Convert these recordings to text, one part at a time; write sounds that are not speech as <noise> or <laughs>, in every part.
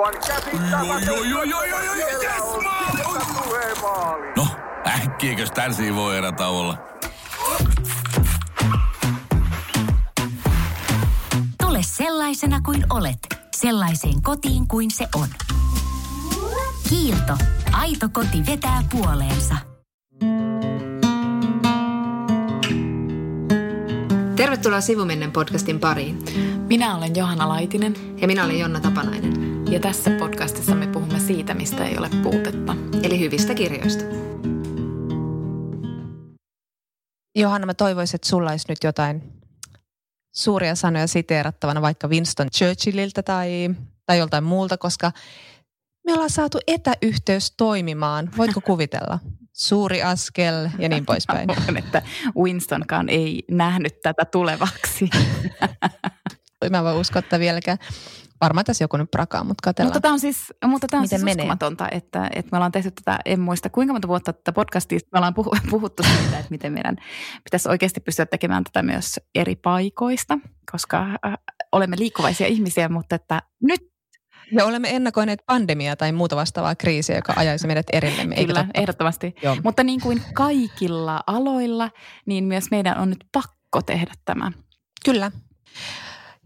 Aivan käsittämätöntä. Joo, joo, joo, joo, joo, joo, Siellä yes, maali! No, äkkiäkös tän voi erä olla? Tule sellaisena kuin olet, sellaiseen kotiin kuin se on. Kiilto. Aito koti vetää puoleensa. Tervetuloa Sivumennen podcastin pariin. Minä olen Johanna Laitinen Ja minä olen Jonna Tapanainen. Ja tässä podcastissa me puhumme siitä, mistä ei ole puutetta. Eli hyvistä kirjoista. Johanna, mä toivoisin, että sulla olisi nyt jotain suuria sanoja siteerattavana vaikka Winston Churchilliltä tai, tai joltain muulta, koska me ollaan saatu etäyhteys toimimaan. Voitko kuvitella? Suuri askel ja niin poispäin. <laughs> Luulen, että Winstonkaan ei nähnyt tätä tulevaksi. <laughs> Mä en voi uskoa, että vieläkään. Varmaan tässä joku nyt prakaa, mutta katsellaan. mutta tämä on siis, mutta tämä on Miten siis menee? uskomatonta, että, että me ollaan tehty tätä, en muista kuinka monta vuotta tätä podcastia, me ollaan puhu, <laughs> puhuttu siitä, että miten meidän pitäisi oikeasti pystyä tekemään tätä myös eri paikoista, koska äh, olemme liikkuvaisia ihmisiä, mutta että nyt Ja olemme ennakoineet pandemiaa tai muuta vastaavaa kriisiä, joka ajaisi meidät erillemme. Kyllä, totta? ehdottomasti. Joo. Mutta niin kuin kaikilla aloilla, niin myös meidän on nyt pakko tehdä tämä. Kyllä.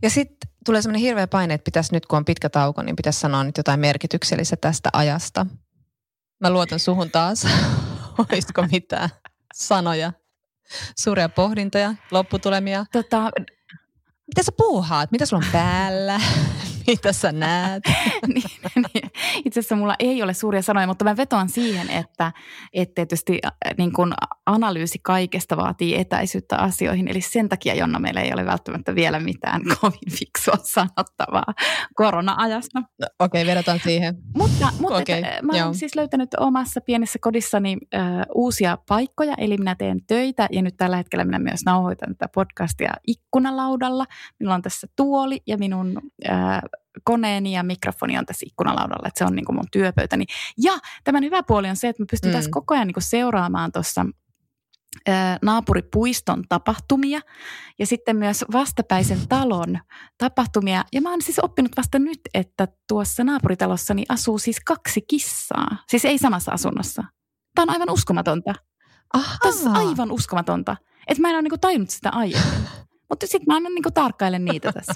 Ja sitten tulee semmoinen hirveä paine, että pitäisi nyt kun on pitkä tauko, niin pitäisi sanoa nyt jotain merkityksellistä tästä ajasta. Mä luotan suhun taas. <laughs> Olisiko mitään sanoja, suuria pohdintoja, lopputulemia? Tota, Mitä sä puuhaat? Mitä sulla on päällä? Mitä sä näet? <laughs> niin, niin. Itse asiassa mulla ei ole suuria sanoja, mutta mä vetoan siihen, että, että tietysti niin kun analyysi kaikesta vaatii etäisyyttä asioihin. Eli sen takia, Jonna, meillä ei ole välttämättä vielä mitään <laughs> kovin fiksua sanottavaa korona-ajasta. No, Okei, okay, vedotaan siihen. Mutta, mutta okay, mä joo. olen siis löytänyt omassa pienessä kodissani äh, uusia paikkoja, eli minä teen töitä ja nyt tällä hetkellä minä myös nauhoitan tätä podcastia ikkunalaudalla. Minulla on tässä tuoli ja minun äh, koneeni ja mikrofoni on tässä ikkunalaudalla, että se on niin kuin mun työpöytäni. Ja tämän hyvä puoli on se, että mä pystyn Mm. tässä koko ajan niin kuin seuraamaan tuossa naapuripuiston tapahtumia ja sitten myös vastapäisen talon tapahtumia. Ja mä oon siis oppinut vasta nyt, että tuossa naapuritalossani asuu siis kaksi kissaa. Siis ei samassa asunnossa. Tämä on aivan uskomatonta. Aha. Tämä on siis aivan uskomatonta. Että mä en ole niinku tajunnut sitä aiemmin. <gasps> Mutta sitten mä aina niinku tarkkailen niitä tässä.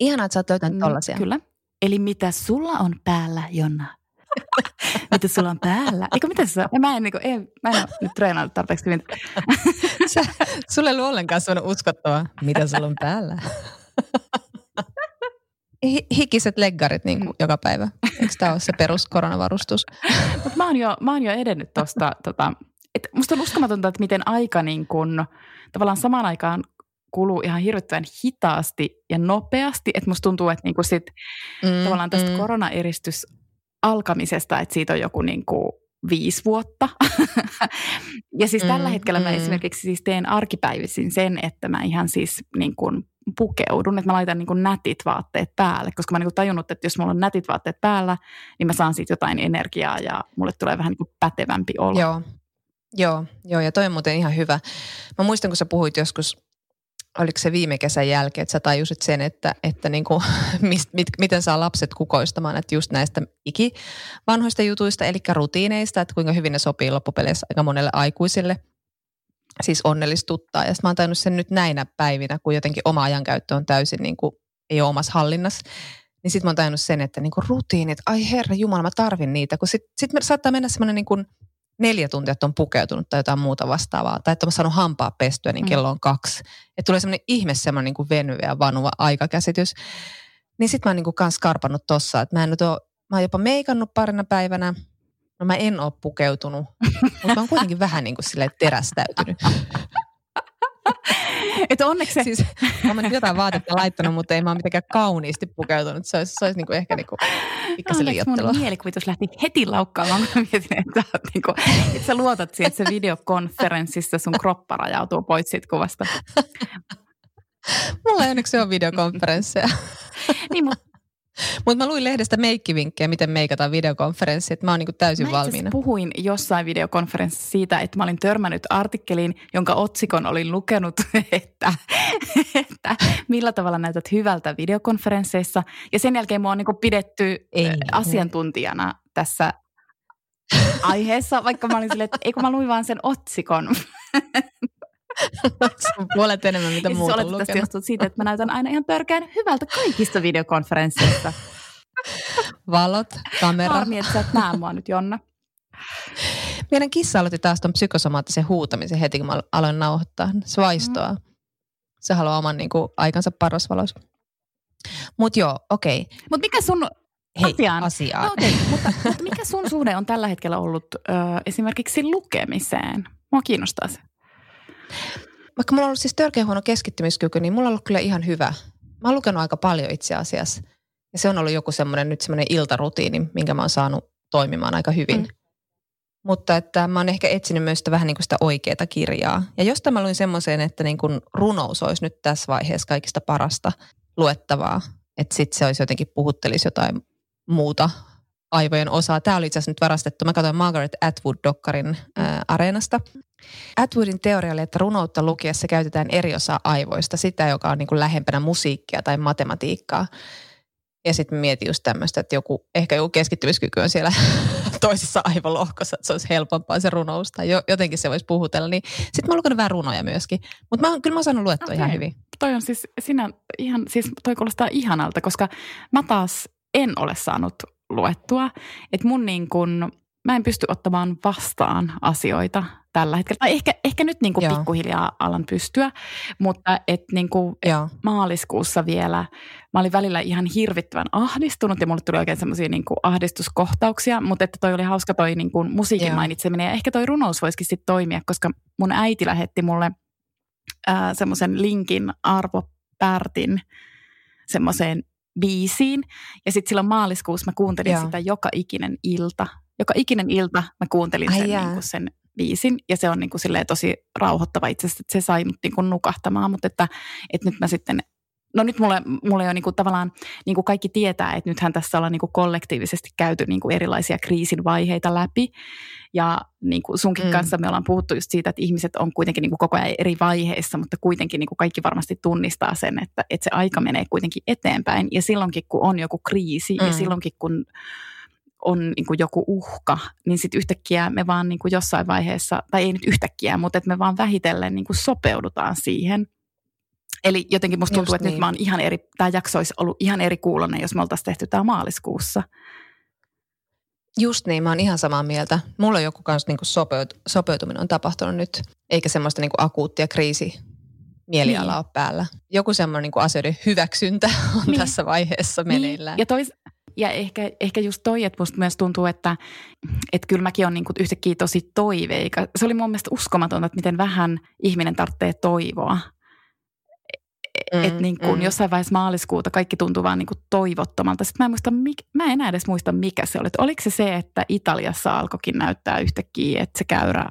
Ihanaa, että sä oot löytänyt tollasia. Mm, Kyllä. Eli mitä sulla on päällä, Jonna? <laughs> mitä sulla on päällä? Eikö mitä sä? Mä en, niinku, ei, mä en ole nyt treenannut tarpeeksi hyvin. <laughs> Sä, sulle ei ollut ollenkaan sellainen uskottava, mitä sulla on päällä. <laughs> Hi- hikiset leggarit niin kuin joka päivä. Eikö tämä ole se perus koronavarustus? Mutta mä oon jo, mä oon jo edennyt tuosta. tota, et musta on uskomatonta, että miten aika niin kun, tavallaan samaan aikaan kuluu ihan hirvittävän hitaasti ja nopeasti. Että musta tuntuu, että niin kun sit, Mm, tavallaan tästä koronaeristys alkamisesta, että siitä on joku niin kuin viisi vuotta. <laughs> ja siis tällä Mm, hetkellä mä mm. esimerkiksi siis teen arkipäivisin sen, että mä ihan siis niin kuin pukeudun, että mä laitan niin kuin nätit vaatteet päälle, koska mä oon niin kuin tajunnut, että jos mulla on nätit vaatteet päällä, niin mä saan siitä jotain energiaa ja mulle tulee vähän niin kuin pätevämpi olo. Joo, joo, joo, ja toi on muuten ihan hyvä. Mä muistan, kun sä puhuit joskus, oliko se viime kesän jälkeen, että sä tajusit sen, että, että niin kuin, <laughs> mist, mit, miten saa lapset kukoistamaan, että just näistä iki vanhoista jutuista, eli rutiineista, että kuinka hyvin ne sopii loppupeleissä aika monelle aikuiselle, siis onnellistuttaa. Ja sitten mä oon tajunnut sen nyt näinä päivinä, kun jotenkin oma ajankäyttö on täysin niin kuin, ei ole omassa hallinnassa. Niin sitten mä oon tajunnut sen, että niin kuin rutiinit, ai herra jumala, mä tarvin niitä. Kun sitten sit saattaa mennä semmoinen niin kuin neljä tuntia, että on pukeutunut tai jotain muuta vastaavaa. Tai että on saanut hampaa pestyä, niin Mm. kello on kaksi. Että tulee semmoinen ihme semmoinen niin kuin venyvä ja vanuva aikakäsitys. Niin sitten mä oon niin kuin kans karpannut tossa, että mä en nyt oo, mä oon jopa meikannut parina päivänä. No mä en oo pukeutunut, mutta mä oon kuitenkin vähän niin kuin silleen terästäytynyt. <laughs> <laughs> Että onneksi se, Siis mä oon nyt jotain vaatetta laittanut, mutta ei mä oon mitenkään kauniisti pukeutunut. Se olisi, se olisi niin kuin ehkä niin kuin pikkasen mun liiottelua. mielikuvitus lähti heti laukkaamaan, kun mä mietin, että, niin kuin, että sä luotat siihen, että se videokonferenssissa sun kroppa rajautuu pois siitä kuvasta. Mulla ei onneksi ole videokonferensseja. Niin, mutta Mutta mä luin lehdestä meikkivinkkejä, miten meikataan videokonferenssi, että mä oon niinku täysin Mä valmiina. puhuin jossain videokonferenssissa siitä, että mä olin törmännyt artikkeliin, jonka otsikon olin lukenut, <laughs> että, että millä tavalla näytät hyvältä videokonferensseissa. Ja sen jälkeen mua on niin pidetty Ei. Ei. asiantuntijana tässä aiheessa, vaikka mä olin silleen, että eikö mä luin vaan sen otsikon. <laughs> Puolet enemmän, mitä siis muuta on oletettavasti lukenut. johtuu siitä, että mä näytän aina ihan törkeän hyvältä kaikista videokonferensseista. Valot, kamera. Harmi, että sä et näe mua nyt, Jonna. Meidän kissa aloitti taas ton psykosomaattisen huutamisen heti, kun mä aloin nauhoittaa. Se vaistoa. Se haluaa oman niin kuin, aikansa parasvalos. Mutta joo, okei. Okay. Mutta mikä sun Hei, Asiaan. asiaan. No okei, mutta, mutta mikä sun suhde on tällä hetkellä ollut ö, esimerkiksi lukemiseen? Mua kiinnostaa se. Vaikka mulla on ollut siis törkeä huono keskittymiskyky, niin mulla on ollut kyllä ihan hyvä. Mä oon lukenut aika paljon itse asiassa. Ja se on ollut joku semmoinen nyt semmoinen iltarutiini, minkä mä oon saanut toimimaan aika hyvin. Mm. Mutta että mä oon ehkä etsinyt myös sitä vähän niin kuin sitä oikeaa kirjaa. Ja jostain mä luin semmoiseen, että niin kuin runous olisi nyt tässä vaiheessa kaikista parasta luettavaa. Että sitten se olisi jotenkin puhuttelisi jotain muuta aivojen osaa. Tämä oli itse asiassa nyt varastettu. Mä katsoin Margaret Atwood-dokkarin ää, areenasta. Atwoodin teoria oli, että runoutta lukiessa käytetään eri osaa aivoista, sitä, joka on niin kuin lähempänä musiikkia tai matematiikkaa. Ja sitten mietin just tämmöistä, että joku, ehkä joku keskittymiskyky on siellä <laughs> toisessa aivolohkossa, että se olisi helpompaa se runous tai jo, jotenkin se voisi puhutella. Niin sitten mä oon lukenut vähän runoja myöskin. Mutta mä, kyllä mä oon saanut luettua okay. ihan hyvin. Toi on siis, sinä, ihan, siis toi kuulostaa ihanalta, koska mä taas en ole saanut luettua. Että mun niin kun, mä en pysty ottamaan vastaan asioita tällä hetkellä. Tai ehkä, ehkä nyt niin kuin Joo. pikkuhiljaa alan pystyä, mutta et niin kuin Joo. maaliskuussa vielä, mä olin välillä ihan hirvittävän ahdistunut ja mulle tuli oikein semmoisia niin ahdistuskohtauksia, mutta että toi oli hauska toi niin kuin musiikin Joo. mainitseminen ja ehkä toi runous voisikin sitten toimia, koska mun äiti lähetti mulle semmoisen linkin Arvo Pärtin semmoiseen biisiin ja sitten silloin maaliskuussa mä kuuntelin Joo. sitä joka ikinen ilta. Joka ikinen ilta mä kuuntelin Ai sen, niin kuin sen biisin ja se on niin kuin silleen tosi rauhoittava itse asiassa, että se sai mut niin kuin nukahtamaan, mutta että, että nyt mä sitten No nyt mulle, mulle on niinku tavallaan, niin kuin kaikki tietää, että nythän tässä ollaan niinku kollektiivisesti käyty niinku erilaisia kriisin vaiheita läpi. Ja niinku sunkin Mm. kanssa me ollaan puhuttu just siitä, että ihmiset on kuitenkin niinku koko ajan eri vaiheissa, mutta kuitenkin niinku kaikki varmasti tunnistaa sen, että, että se aika menee kuitenkin eteenpäin. Ja silloinkin, kun on joku kriisi. Mm. ja silloinkin, kun on niin kuin joku uhka, niin sitten yhtäkkiä me vaan niin kuin jossain vaiheessa, tai ei nyt yhtäkkiä, mutta että me vaan vähitellen niin kuin sopeudutaan siihen. Eli jotenkin musta tuntuu, Just että niin. nyt mä oon ihan eri, tämä jakso olisi ollut ihan eri kuulonen, jos me oltaisiin tehty tämä maaliskuussa. Just niin, mä oon ihan samaa mieltä. Mulla on joku kanssa niinku sopeut, sopeutuminen on tapahtunut nyt, eikä semmoista niinku akuuttia kriisi mieliala Niin. ole päällä. Joku semmoinen niinku asioiden hyväksyntä on Niin. tässä vaiheessa meneillään. Niin, ja, tois, ja ehkä, ehkä just toi, että musta myös tuntuu, että, että kyllä mäkin on niinku yhtäkkiä tosi toiveika. Se oli mun mielestä uskomatonta, että miten vähän ihminen tarvitsee toivoa. Mm, että niin kun mm. jossain vaiheessa maaliskuuta kaikki tuntuu vaan niin kuin toivottomalta. Sitten mä en, muista, mik, mä en enää edes muista, mikä se oli. Että oliko se se, että Italiassa alkoikin näyttää yhtäkkiä, että se käyrä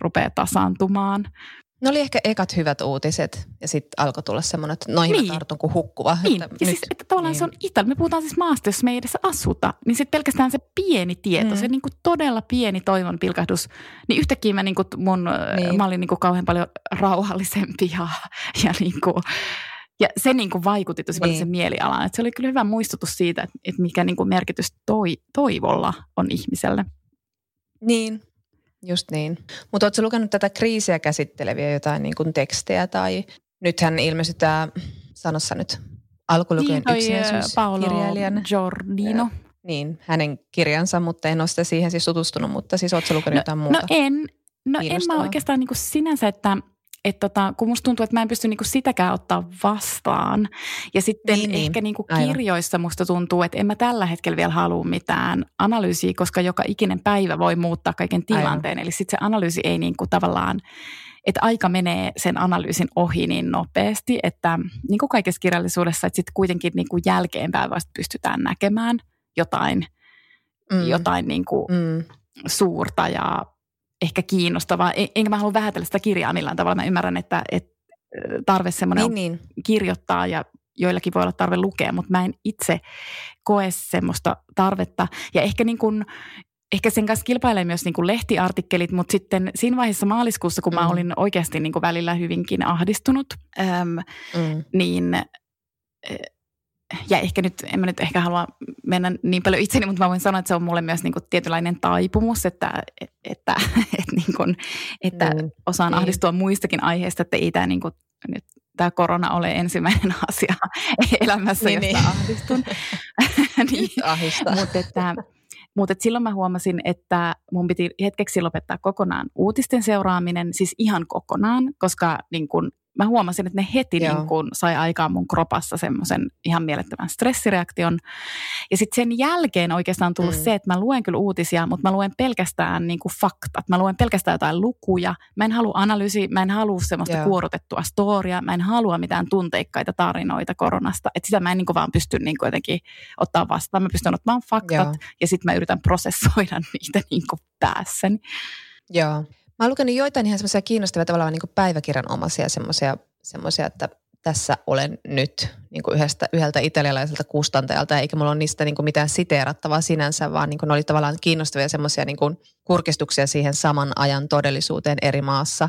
rupeaa tasaantumaan. Ne oli ehkä ekat hyvät uutiset ja sitten alkoi tulla semmoinen, että noihin niin. Niin. mä tartun kuin hukkuva. Niin, että ja siis, että tavallaan niin. se on Italia. Me puhutaan siis maasta, jos me ei edes asuta. Niin sitten pelkästään se pieni tieto, Mm. se niin kuin todella pieni toivon pilkahdus. Niin yhtäkkiä mä, niin kuin mun, Niin. niin. mä olin niin kuin kauhean paljon rauhallisempi ja, ja, niin kuin, ja se niin kuin vaikutti tosi paljon Niin. sen mielialaan. Että se oli kyllä hyvä muistutus siitä, että, että mikä niin kuin merkitys toi, toivolla on ihmiselle. Niin, just niin. Mutta ootko lukenut tätä kriisiä käsitteleviä jotain niin kuin tekstejä tai nythän ilmestyi tämä, sanossa nyt, alkulukujen Niin, yksinäisyys Paolo kirjailijan. Giordino. Niin, hänen kirjansa, mutta en ole sitä siihen siis tutustunut, mutta siis ootko lukenut jotain muuta? No en, no en mä oikeastaan niinku sinänsä, että et tota, kun musta tuntuu, että mä en pysty niinku sitäkään ottaa vastaan. Ja sitten Niin, niin, niin. ehkä niinku Aivan. kirjoissa musta tuntuu, että en mä tällä hetkellä vielä halua mitään analyysiä, koska joka ikinen päivä voi muuttaa kaiken Aivan. tilanteen. Eli sitten se analyysi ei niinku tavallaan, että aika menee sen analyysin ohi niin nopeasti, että niin kuin kaikessa kirjallisuudessa, että sitten kuitenkin niinku jälkeenpäin vasta pystytään näkemään jotain, Mm. jotain niinku Mm. suurta ja ehkä kiinnostavaa. En- Enkä mä halua vähätellä sitä kirjaa millään tavalla. Mä ymmärrän, että, että tarve semmoinen Niin, niin, niin. kirjoittaa ja joillakin voi olla tarve lukea, mutta mä en itse koe semmoista tarvetta. Ja ehkä niin kuin, ehkä sen kanssa kilpailee myös niin kuin lehtiartikkelit, mutta sitten siinä vaiheessa maaliskuussa, kun mm. mä olin oikeasti niin kuin välillä hyvinkin ahdistunut, äm, mm. niin ja ehkä nyt, en mä nyt ehkä halua mennä niin paljon itseni, mutta mä voin sanoa, että se on mulle myös niin kuin tietynlainen taipumus, että, että, <laughs> että, että, niin kuin, että mm. osaan niin. ahdistua muistakin aiheista, että ei tämä niin kuin, nyt tämä korona ole ensimmäinen <laughs> asia elämässä, niin, josta niin. ahdistun. <laughs> niin, mutta että, mutta silloin mä huomasin, että mun piti hetkeksi lopettaa kokonaan uutisten seuraaminen, siis ihan kokonaan, koska niin kun mä huomasin, että ne heti niin kun sai aikaan mun kropassa semmoisen ihan mielettömän stressireaktion. Ja sitten sen jälkeen oikeastaan on tullut mm. se, että mä luen kyllä uutisia, mutta mä luen pelkästään niin kuin faktat. Mä luen pelkästään jotain lukuja. Mä en halua analyysi, mä en halua semmoista Joo. kuorotettua storia. Mä en halua mitään tunteikkaita tarinoita koronasta. Että sitä mä en niin kuin vaan pysty niin kuin jotenkin ottaa vastaan. Mä pystyn ottamaan faktat Joo. ja sitten mä yritän prosessoida <laughs> niitä niin kuin päässäni. Joo. Mä oon lukenut joitain ihan semmoisia kiinnostavia tavallaan niin päiväkirjanomaisia semmoisia, semmoisia, että tässä olen nyt niin kuin yhdestä, yhdeltä italialaiselta kustantajalta, eikä mulla ole niistä niin kuin mitään siteerattavaa sinänsä, vaan niin kuin ne oli tavallaan kiinnostavia semmoisia niin kuin kurkistuksia siihen saman ajan todellisuuteen eri maassa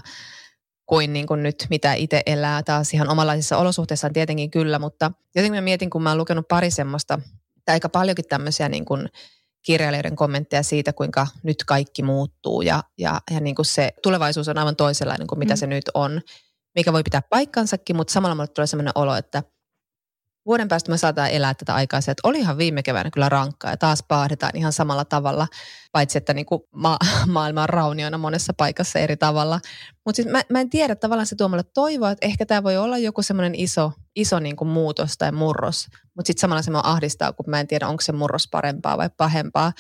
kuin, niin kuin nyt, mitä itse elää taas ihan omanlaisissa olosuhteissaan tietenkin kyllä, mutta jotenkin mä mietin, kun mä oon lukenut pari semmoista, tai aika paljonkin tämmöisiä niin kuin kirjailijoiden kommentteja siitä, kuinka nyt kaikki muuttuu ja, ja, ja niin kuin se tulevaisuus on aivan toisenlainen kuin mitä mm. se nyt on, mikä voi pitää paikkansakin, mutta samalla mulle tulee sellainen olo, että vuoden päästä me saadaan elää tätä aikaa että olihan viime keväänä kyllä rankkaa ja taas paahdetaan ihan samalla tavalla, paitsi että niin kuin ma- <laughs> maailma on raunioina monessa paikassa eri tavalla. Mutta siis mä, mä en tiedä, tavallaan se tuo mulle toivoa, että ehkä tämä voi olla joku semmoinen iso, iso niin kuin muutos tai murros, mutta sitten samalla se mua ahdistaa, kun mä en tiedä, onko se murros parempaa vai pahempaa.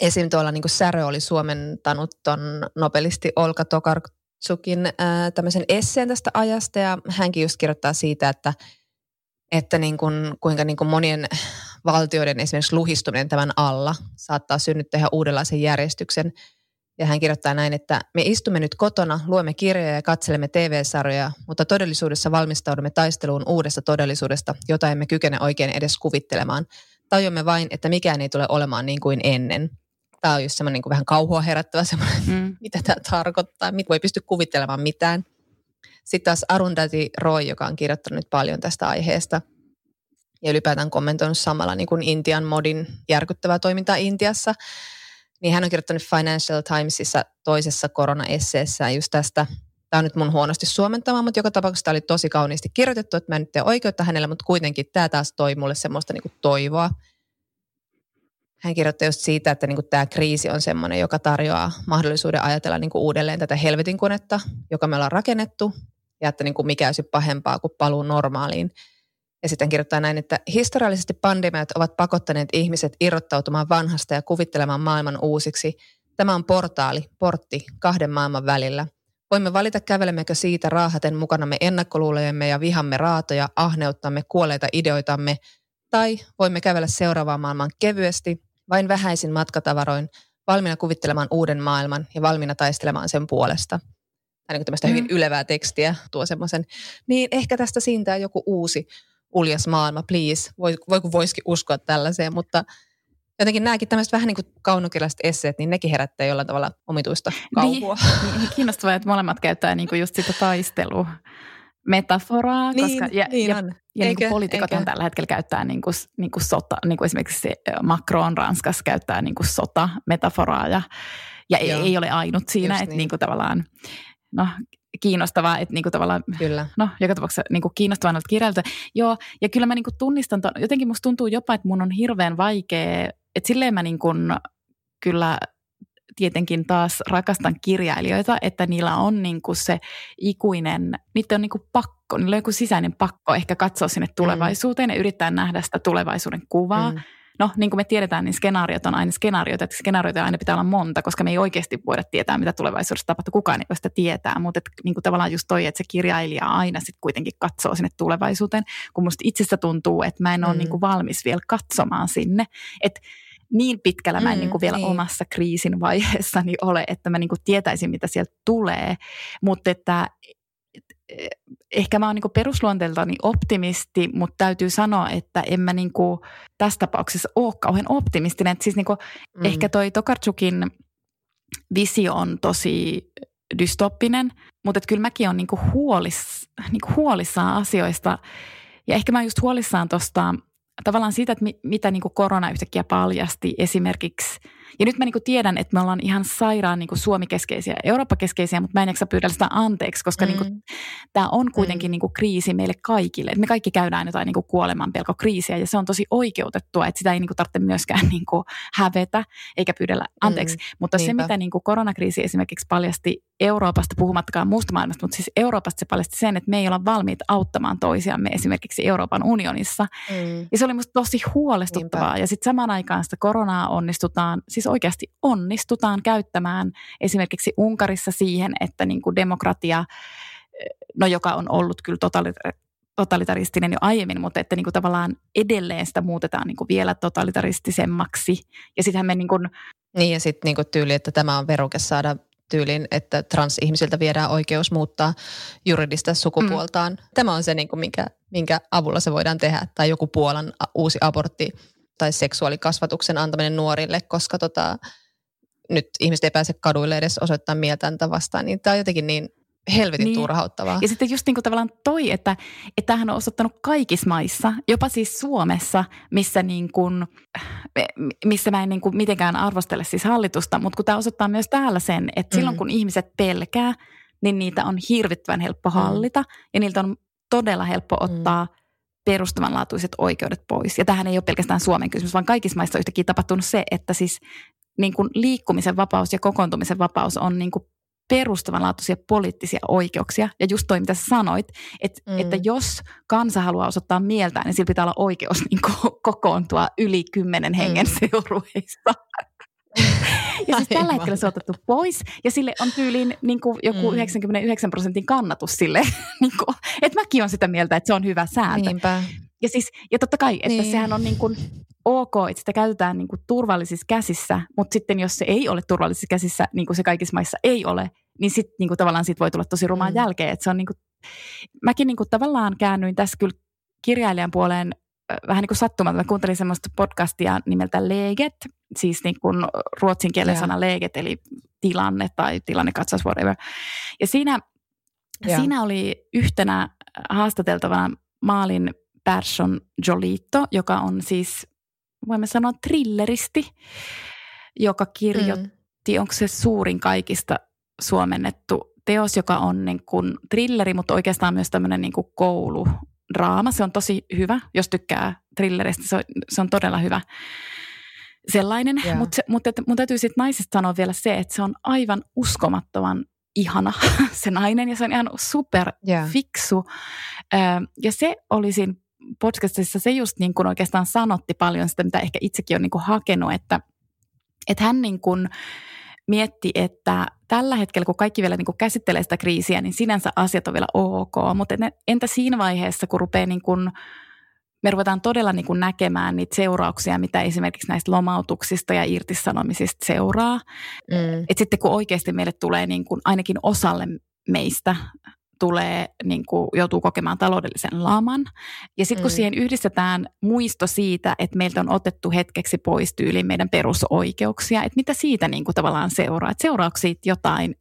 Esim. tuolla niin kuin Särö oli suomentanut ton nobelisti Olka Tokarczukin ää, tämmöisen esseen tästä ajasta ja hänkin just kirjoittaa siitä, että – että niin kuin, kuinka niin kuin monien valtioiden esimerkiksi luhistuminen tämän alla saattaa synnyttää ihan uudenlaisen järjestyksen. Ja hän kirjoittaa näin, että me istumme nyt kotona, luemme kirjoja ja katselemme TV-sarjoja, mutta todellisuudessa valmistaudumme taisteluun uudesta todellisuudesta, jota emme kykene oikein edes kuvittelemaan. Tajumme vain, että mikään ei tule olemaan niin kuin ennen. Tämä on just semmoinen niin kuin vähän kauhua herättävä semmoinen, mm. <laughs> mitä tämä tarkoittaa. Mit voi pysty kuvittelemaan mitään. Sitten taas Arundhati Roy, joka on kirjoittanut paljon tästä aiheesta ja ylipäätään kommentoinut samalla niin kuin Intian modin järkyttävää toimintaa Intiassa, niin hän on kirjoittanut Financial Timesissa toisessa korona-esseessään just tästä Tämä on nyt mun huonosti suomentama, mutta joka tapauksessa tämä oli tosi kauniisti kirjoitettu, että mä en nyt tee oikeutta hänelle, mutta kuitenkin tämä taas toi mulle semmoista niin kuin toivoa. Hän kirjoitti just siitä, että niin tämä kriisi on semmoinen, joka tarjoaa mahdollisuuden ajatella niin uudelleen tätä helvetin konetta, joka me ollaan rakennettu, ja että niin kuin mikä olisi pahempaa kuin paluu normaaliin. Ja sitten kirjoittaa näin, että historiallisesti pandemiat ovat pakottaneet ihmiset irrottautumaan vanhasta ja kuvittelemaan maailman uusiksi. Tämä on portaali, portti kahden maailman välillä. Voimme valita kävelemmekö siitä raahaten mukanamme ennakkoluulojemme ja vihamme raatoja, ahneuttamme, kuolleita ideoitamme, tai voimme kävellä seuraavaan maailmaan kevyesti, vain vähäisin matkatavaroin, valmiina kuvittelemaan uuden maailman ja valmiina taistelemaan sen puolesta – tai niin tämmöistä mm. hyvin ylevää tekstiä tuo semmoisen, niin ehkä tästä siintää joku uusi uljas maailma, please. Voi, voi kun voisikin uskoa tällaiseen, mutta jotenkin nämäkin tämmöiset vähän niin kuin kaunokirjalliset esseet, niin nekin herättää jollain tavalla omituista kauhua. Niin, niin kiinnostavaa, että molemmat käyttää niin kuin just sitä taistelua metaforaa, niin, koska ja, niin ja, ja niin kuin poliitikot tällä hetkellä käyttää niin kuin, niin kuin sota, niin kuin esimerkiksi Macron Ranskassa käyttää niin kuin sota-metaforaa ja, ja ei, ei ole ainut siinä, että niin. niin kuin tavallaan no, kiinnostavaa, että niinku tavallaan, kyllä. no joka tapauksessa niinku kiinnostavaa noilta kirjailta. Joo, ja kyllä mä niinku tunnistan, ton, jotenkin musta tuntuu jopa, että mun on hirveän vaikea, että silleen mä niinku kyllä tietenkin taas rakastan kirjailijoita, että niillä on niinku se ikuinen, niitä on niinku pakko, niillä on joku sisäinen pakko ehkä katsoa sinne mm. tulevaisuuteen mm. ja yrittää nähdä sitä tulevaisuuden kuvaa. Mm no niin kuin me tiedetään, niin skenaariot on aina skenaarioita, että skenaarioita aina pitää olla monta, koska me ei oikeasti voida tietää, mitä tulevaisuudessa tapahtuu. Kukaan ei voi sitä tietää, mutta että, niin kuin tavallaan just toi, että se kirjailija aina sitten kuitenkin katsoo sinne tulevaisuuteen, kun musta itsestä tuntuu, että mä en ole mm. niin kuin valmis vielä katsomaan sinne. Että niin pitkällä mä en mm, niin kuin vielä niin. omassa kriisin vaiheessani ole, että mä niin kuin tietäisin, mitä sieltä tulee, mutta että eh, ehkä mä oon niin perusluonteeltani optimisti, mutta täytyy sanoa, että en mä niin kuin tässä tapauksessa ole kauhean optimistinen. Siis niin kuin mm. ehkä toi Tokarczukin visio on tosi dystoppinen, mutta että kyllä mäkin olen niinku huolis, niinku huolissaan asioista. Ja ehkä mä oon just huolissaan tuosta tavallaan siitä, että mi, mitä niinku korona yhtäkkiä paljasti esimerkiksi – ja nyt mä niin tiedän, että me ollaan ihan sairaan niin Suomi-keskeisiä, Eurooppa-keskeisiä, mutta mä en jaksa pyydellä sitä anteeksi, koska mm. niin tämä on kuitenkin mm. niin kuin kriisi meille kaikille. Et me kaikki käydään jotain niin kuoleman kriisiä ja se on tosi oikeutettua, että sitä ei niin kuin tarvitse myöskään <laughs> niin kuin hävetä eikä pyydellä anteeksi. Mm. Mutta Niinpä. se, mitä niin kuin koronakriisi esimerkiksi paljasti Euroopasta, puhumattakaan muusta maailmasta, mutta siis Euroopasta se paljasti sen, että me ei olla valmiita auttamaan toisiamme esimerkiksi Euroopan unionissa. Mm. Ja se oli musta tosi huolestuttavaa. Niinpä. Ja sitten samaan aikaan sitä koronaa onnistutaan, siis oikeasti onnistutaan käyttämään esimerkiksi Unkarissa siihen, että niin kuin demokratia, no joka on ollut kyllä totalitaristinen jo aiemmin, mutta että niin kuin tavallaan edelleen sitä muutetaan niin kuin vielä totalitaristisemmaksi. Ja sittenhän me niin kuin... Niin ja sitten niin tyyli, että tämä on veruke saada tyylin, että transihmisiltä viedään oikeus muuttaa juridista sukupuoltaan. Mm. Tämä on se, niin kuin minkä, minkä avulla se voidaan tehdä. Tai joku Puolan uusi abortti tai seksuaalikasvatuksen antaminen nuorille, koska tota, nyt ihmiset ei pääse kaduille edes osoittaa mieltä vastaan. Niin tämä on jotenkin niin helvetin niin. turhauttavaa. Ja sitten just niin kuin tavallaan toi, että, että tämähän on osoittanut kaikissa maissa, jopa siis Suomessa, missä, niin kuin, missä mä en niin kuin mitenkään arvostele siis hallitusta, mutta kun tämä osoittaa myös täällä sen, että mm. silloin kun ihmiset pelkää, niin niitä on hirvittävän helppo mm. hallita mm. ja niiltä on todella helppo mm. ottaa mm. Perustavanlaatuiset oikeudet pois. Ja tähän ei ole pelkästään Suomen kysymys, vaan kaikissa maissa on yhtäkkiä tapahtunut se, että siis niin kuin liikkumisen vapaus ja kokoontumisen vapaus on niin kuin perustavanlaatuisia poliittisia oikeuksia. Ja just toi, mitä sanoit, että, mm. että jos kansa haluaa osoittaa mieltään, niin sillä pitää olla oikeus <laughs> niin ko- kokoontua yli kymmenen hengen mm. seurueista. <laughs> ja siis tällä hetkellä se on otettu pois, ja sille on tyyliin niin kuin joku mm. 99 prosentin kannatus sille, <laughs> niin kuin, että mäkin on sitä mieltä, että se on hyvä sääntö. Niinpä. Ja, siis, ja totta kai, että niin. sehän on niin kuin ok, että sitä käytetään niin kuin turvallisissa käsissä, mutta sitten jos se ei ole turvallisissa käsissä, niin kuin se kaikissa maissa ei ole, niin sitten niin kuin tavallaan siitä voi tulla tosi rumaa mm. jälkeen. Että se on niin kuin, mäkin niin kuin tavallaan käännyin tässä kyllä kirjailijan puoleen vähän niin kuin sattumalta. Mä kuuntelin semmoista podcastia nimeltä Leget, siis niin kuin ruotsin kielen sana Leget, eli tilanne tai tilannekatsaus, whatever. Ja siinä, siinä oli yhtenä haastateltavana Maalin Persson Jolito, joka on siis, voimme sanoa, thrilleristi, joka kirjoitti, mm. onko se suurin kaikista suomennettu teos, joka on niin kuin thrilleri, mutta oikeastaan myös tämmöinen niin kuin kouludraama. Se on tosi hyvä, jos tykkää thrilleristä, se on, se on todella hyvä sellainen. Yeah. Mutta mut, mun täytyy sitten naisesta sanoa vielä se, että se on aivan uskomattoman ihana <laughs> se nainen ja se on ihan super yeah. fiksu. Ja se olisin podcastissa se just niin kuin oikeastaan sanotti paljon sitä, mitä ehkä itsekin on niin kuin hakenut, että, että hän niin kuin mietti, että tällä hetkellä, kun kaikki vielä niin kuin käsittelee sitä kriisiä, niin sinänsä asiat on vielä ok, mutta entä siinä vaiheessa, kun rupeaa niin kuin, me ruvetaan todella niin kuin näkemään niitä seurauksia, mitä esimerkiksi näistä lomautuksista ja irtisanomisista seuraa. Mm. Et sitten kun oikeasti meille tulee niin kuin ainakin osalle meistä tulee, niin kuin, joutuu kokemaan taloudellisen laman. Ja sitten kun mm. siihen yhdistetään muisto siitä, että meiltä on otettu hetkeksi pois tyyliin meidän perusoikeuksia, että mitä siitä niin kuin tavallaan seuraa. Että seuraako siitä jotain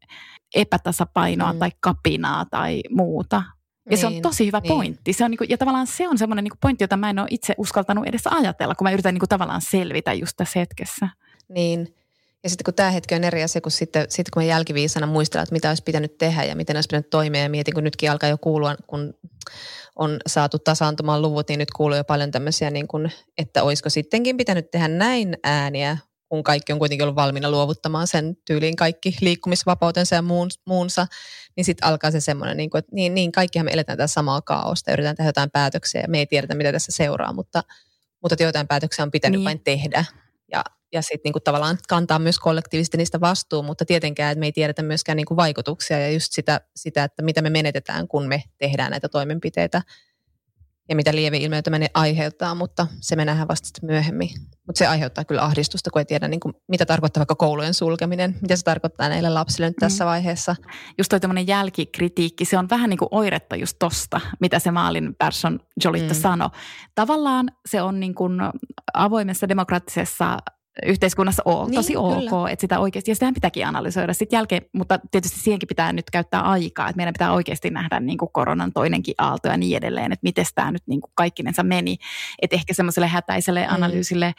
epätasapainoa mm. tai kapinaa tai muuta. Ja niin, se on niin, tosi hyvä niin. pointti. Se on niinku, ja tavallaan se on semmoinen niinku pointti, jota mä en ole itse uskaltanut edes ajatella, kun mä yritän niinku tavallaan selvitä just tässä hetkessä. Niin, ja sitten kun tämä hetki on eri asia, kun sitten, sitten kun mä jälkiviisana muistelen, että mitä olisi pitänyt tehdä ja miten olisi pitänyt toimia ja mietin, kun nytkin alkaa jo kuulua, kun on saatu tasaantumaan luvut, niin nyt kuuluu jo paljon tämmöisiä, niin kuin, että olisiko sittenkin pitänyt tehdä näin ääniä, kun kaikki on kuitenkin ollut valmiina luovuttamaan sen tyyliin kaikki liikkumisvapautensa ja muun, muunsa, niin sitten alkaa se semmoinen, niin kuin, että niin, niin kaikkihan me eletään tässä samaa kaaosta ja yritetään tehdä jotain päätöksiä ja me ei tiedetä, mitä tässä seuraa, mutta, mutta jotain päätöksiä on pitänyt niin. vain tehdä. Ja sitten niinku tavallaan kantaa myös kollektiivisesti niistä vastuu, mutta tietenkään, että me ei tiedetä myöskään niinku vaikutuksia ja just sitä, sitä, että mitä me menetetään, kun me tehdään näitä toimenpiteitä. ja mitä lieveilmiöitä ne aiheuttaa, mutta se me nähdään vasta sitten myöhemmin. Mutta se aiheuttaa kyllä ahdistusta, kun ei tiedä, niin kuin, mitä tarkoittaa vaikka koulujen sulkeminen, mitä se tarkoittaa näille lapsille nyt tässä mm. vaiheessa. Just toi tämmöinen jälkikritiikki, se on vähän niin kuin oiretta just tosta, mitä se maalin person Jolitto mm. sanoi. Tavallaan se on niin kuin avoimessa demokraattisessa yhteiskunnassa on niin, tosi ok, kyllä. että sitä oikeasti, ja sitähän pitääkin analysoida sitten jälkeen, mutta tietysti siihenkin pitää nyt käyttää aikaa, että meidän pitää oikeasti nähdä niin kuin koronan toinenkin aalto ja niin edelleen, että miten tämä nyt niin kuin kaikkinensa meni, että ehkä semmoiselle hätäiselle mm. analyysille,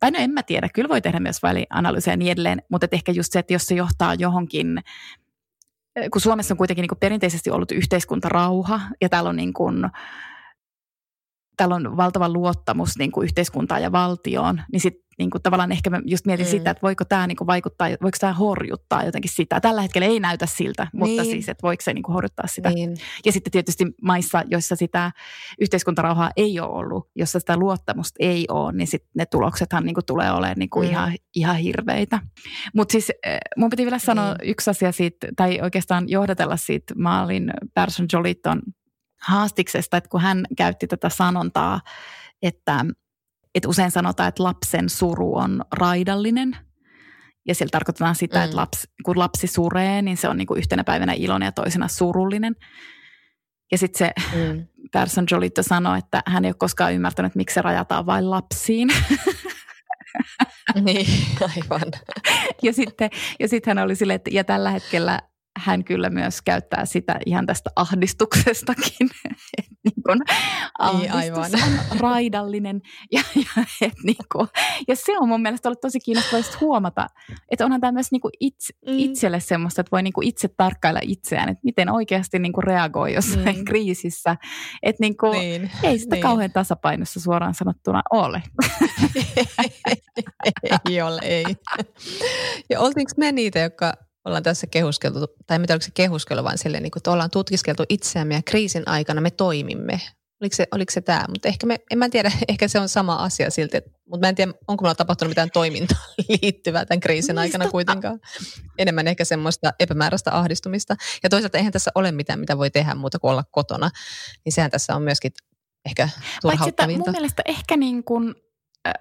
tai no en mä tiedä, kyllä voi tehdä myös välianalyysiä ja niin edelleen, mutta ehkä just se, että jos se johtaa johonkin, kun Suomessa on kuitenkin niin kuin perinteisesti ollut yhteiskuntarauha, ja täällä on niin kuin, täällä on valtava luottamus niin kuin yhteiskuntaan ja valtioon, niin sitten niin kuin tavallaan ehkä mä just mietin mm. sitä, että voiko tämä niin kuin vaikuttaa, voiko tämä horjuttaa jotenkin sitä. Tällä hetkellä ei näytä siltä, mutta niin. siis, että voiko se niin kuin horjuttaa sitä. Niin. Ja sitten tietysti maissa, joissa sitä yhteiskuntarauhaa ei ole ollut, jossa sitä luottamusta ei ole, niin sitten ne tuloksethan niin kuin tulee olemaan niin kuin mm. ihan, ihan hirveitä. Mutta siis eh, mun piti vielä sanoa niin. yksi asia siitä, tai oikeastaan johdatella siitä maalin Person Joliton haastiksesta, että kun hän käytti tätä sanontaa, että että usein sanotaan, että lapsen suru on raidallinen. Ja sillä tarkoitetaan sitä, mm. että lapsi, kun lapsi suree, niin se on niin kuin yhtenä päivänä iloinen ja toisena surullinen. Ja sitten se mm. <laughs> Person Jolito sanoi, että hän ei ole koskaan ymmärtänyt, miksi se rajataan vain lapsiin. <laughs> niin, aivan. <laughs> ja sitten ja sit hän oli silleen, että ja tällä hetkellä hän kyllä myös käyttää sitä ihan tästä ahdistuksestakin. <laughs> niin kun niin, ahdistus niin, on raidallinen. Ja, ja, et niin kun, ja se on mun mielestä ollut tosi kiinnostavaa huomata, että onhan tämä myös niin itse, mm. itselle semmoista, että voi niin itse tarkkailla itseään, että miten oikeasti niin reagoi jossain mm. kriisissä. Että niin niin, ei sitä niin. kauhean tasapainossa suoraan sanottuna ole. <laughs> ei ole, ei. Ja oltiinko me niitä, jotka ollaan tässä kehuskeltu, tai mitä oliko se kehuskelu, vaan silleen, niin kuin, että ollaan tutkiskeltu itseämme ja kriisin aikana me toimimme. Oliko se, oliko se tämä? Mutta ehkä me, en mä tiedä, <laughs> ehkä se on sama asia silti, mutta mä en tiedä, onko meillä tapahtunut mitään toimintaa <laughs> liittyvää tämän kriisin aikana kuitenkaan. Enemmän ehkä semmoista epämääräistä ahdistumista. Ja toisaalta eihän tässä ole mitään, mitä voi tehdä muuta kuin olla kotona. Niin sehän tässä on myöskin ehkä turhauttavinta. Paitsi, mun mielestä ehkä niin kuin,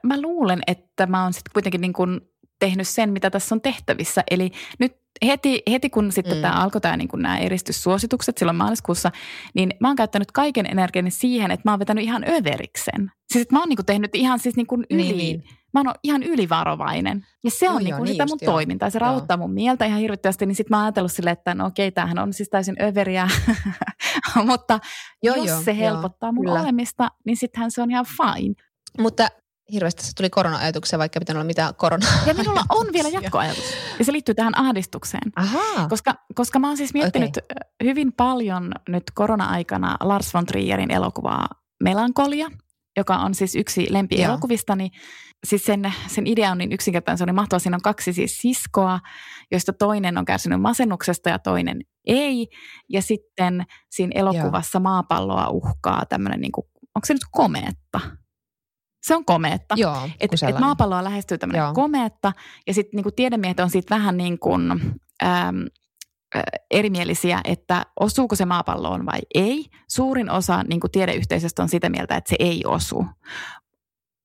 mä luulen, että mä oon sitten kuitenkin niin kuin tehnyt sen, mitä tässä on tehtävissä. Eli nyt heti, heti kun sitten mm. tämä alkoi tämä niin nämä eristyssuositukset silloin maaliskuussa, niin mä oon käyttänyt kaiken energiani siihen, että mä oon vetänyt ihan överiksen. Siis että mä oon niin kuin tehnyt ihan siis niin kuin yli, niin, niin. mä oon ihan ylivarovainen. Ja se on no, niin kuin sitä niin mun toimintaa. Se rauhoittaa mun mieltä ihan hirvittävästi, niin sitten mä oon ajatellut silleen, että no okei, tämähän on siis täysin överiä. <laughs> Mutta joo, jos joo, se helpottaa joo, mun kyllä. olemista, niin sittenhän se on ihan fine. Mutta hirveästi se tuli korona-ajatuksia, vaikka pitänyt olla mitään korona Ja minulla on vielä jatkoajatus. Ja se liittyy tähän ahdistukseen. Ahaa. Koska, koska mä oon siis miettinyt okay. hyvin paljon nyt korona-aikana Lars von Trierin elokuvaa Melankolia, joka on siis yksi lempielokuvistani. Siis sen, sen idea on niin yksinkertainen, se on niin mahtava. Siinä on kaksi siis siskoa, joista toinen on kärsinyt masennuksesta ja toinen ei. Ja sitten siinä elokuvassa Joo. maapalloa uhkaa tämmöinen, niin kuin, onko se nyt komeetta? Se on komeetta. Joo, et, et maapalloa lähestyy tämmöinen Joo. komeetta ja sitten niinku tiedemiehet on siitä vähän niin kuin, äm, erimielisiä, että osuuko se maapalloon vai ei. Suurin osa niin kuin tiedeyhteisöstä on sitä mieltä, että se ei osu.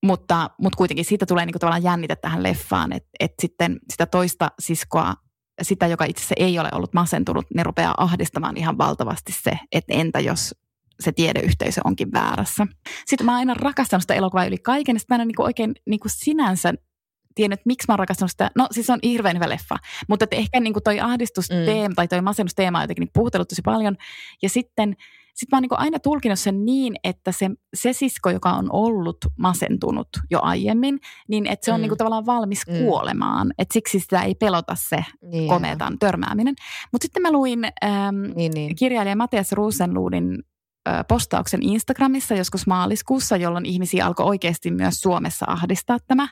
Mutta, mutta kuitenkin siitä tulee niin kuin tavallaan jännite tähän leffaan, että, että sitten sitä toista siskoa, sitä, joka itse asiassa ei ole ollut masentunut, ne rupeaa ahdistamaan ihan valtavasti se, että entä jos se tiedeyhteisö onkin väärässä. Sitten mä aina rakastanut sitä elokuvaa yli kaiken, ja mä en ole niinku oikein niinku sinänsä tiennyt, miksi mä oon rakastanut sitä. No siis se on hirveän hyvä leffa, mutta että ehkä niinku toi ahdistusteema mm. tai toi masennusteema on jotenkin niin puhutellut tosi paljon. Ja sitten sit mä oon niinku aina tulkinut sen niin, että se, se sisko, joka on ollut masentunut jo aiemmin, niin että se on mm. niinku tavallaan valmis mm. kuolemaan. Että siksi sitä ei pelota se yeah. komeetan törmääminen. Mutta sitten mä luin ähm, niin, niin. kirjailija Matias Rosenluudin postauksen Instagramissa joskus maaliskuussa, jolloin ihmisiä alkoi oikeasti myös Suomessa ahdistaa tämä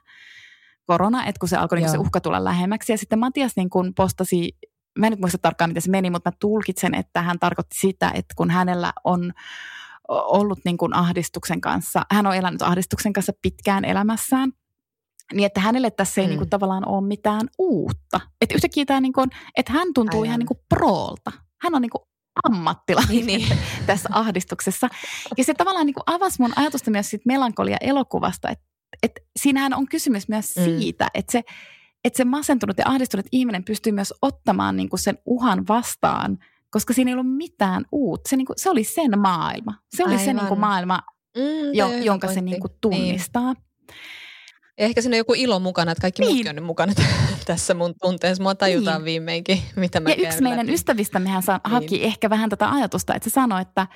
korona, että kun se alkoi niin se uhka tulla lähemmäksi. Ja sitten Matias niin kun postasi, mä en nyt muista tarkkaan miten se meni, mutta mä tulkitsen, että hän tarkoitti sitä, että kun hänellä on ollut niin kuin ahdistuksen kanssa, hän on elänyt ahdistuksen kanssa pitkään elämässään, niin että hänelle tässä ei mm. niin kuin tavallaan ole mitään uutta. Että yhtäkkiä tämä, niin kuin, että hän tuntuu Aivan. ihan niin kuin proolta. Hän on niin kuin ammattilainen Niin, niin. <laughs> tässä ahdistuksessa. Ja se tavallaan niin kuin avasi mun ajatusta myös siitä melankolia-elokuvasta, että, että siinähän on kysymys myös Mm. siitä, että se, että se masentunut ja ahdistunut ihminen pystyy myös ottamaan niin kuin sen uhan vastaan, koska siinä ei ollut mitään uutta. Se, niin kuin, se oli sen maailma. Se oli se Aivan. niin kuin maailma, Mm, jo, jonka se pointti. niin kuin tunnistaa. Ja ehkä siinä on joku ilo mukana, että kaikki Niin. muutkin on nyt mukana <laughs> tässä mun tunteessa. Mua tajutaan Niin. viimeinkin, mitä mä Ja yksi meidän läpi. ystävistämmehän sa- Niin. haki ehkä vähän tätä ajatusta, että se sanoi, että,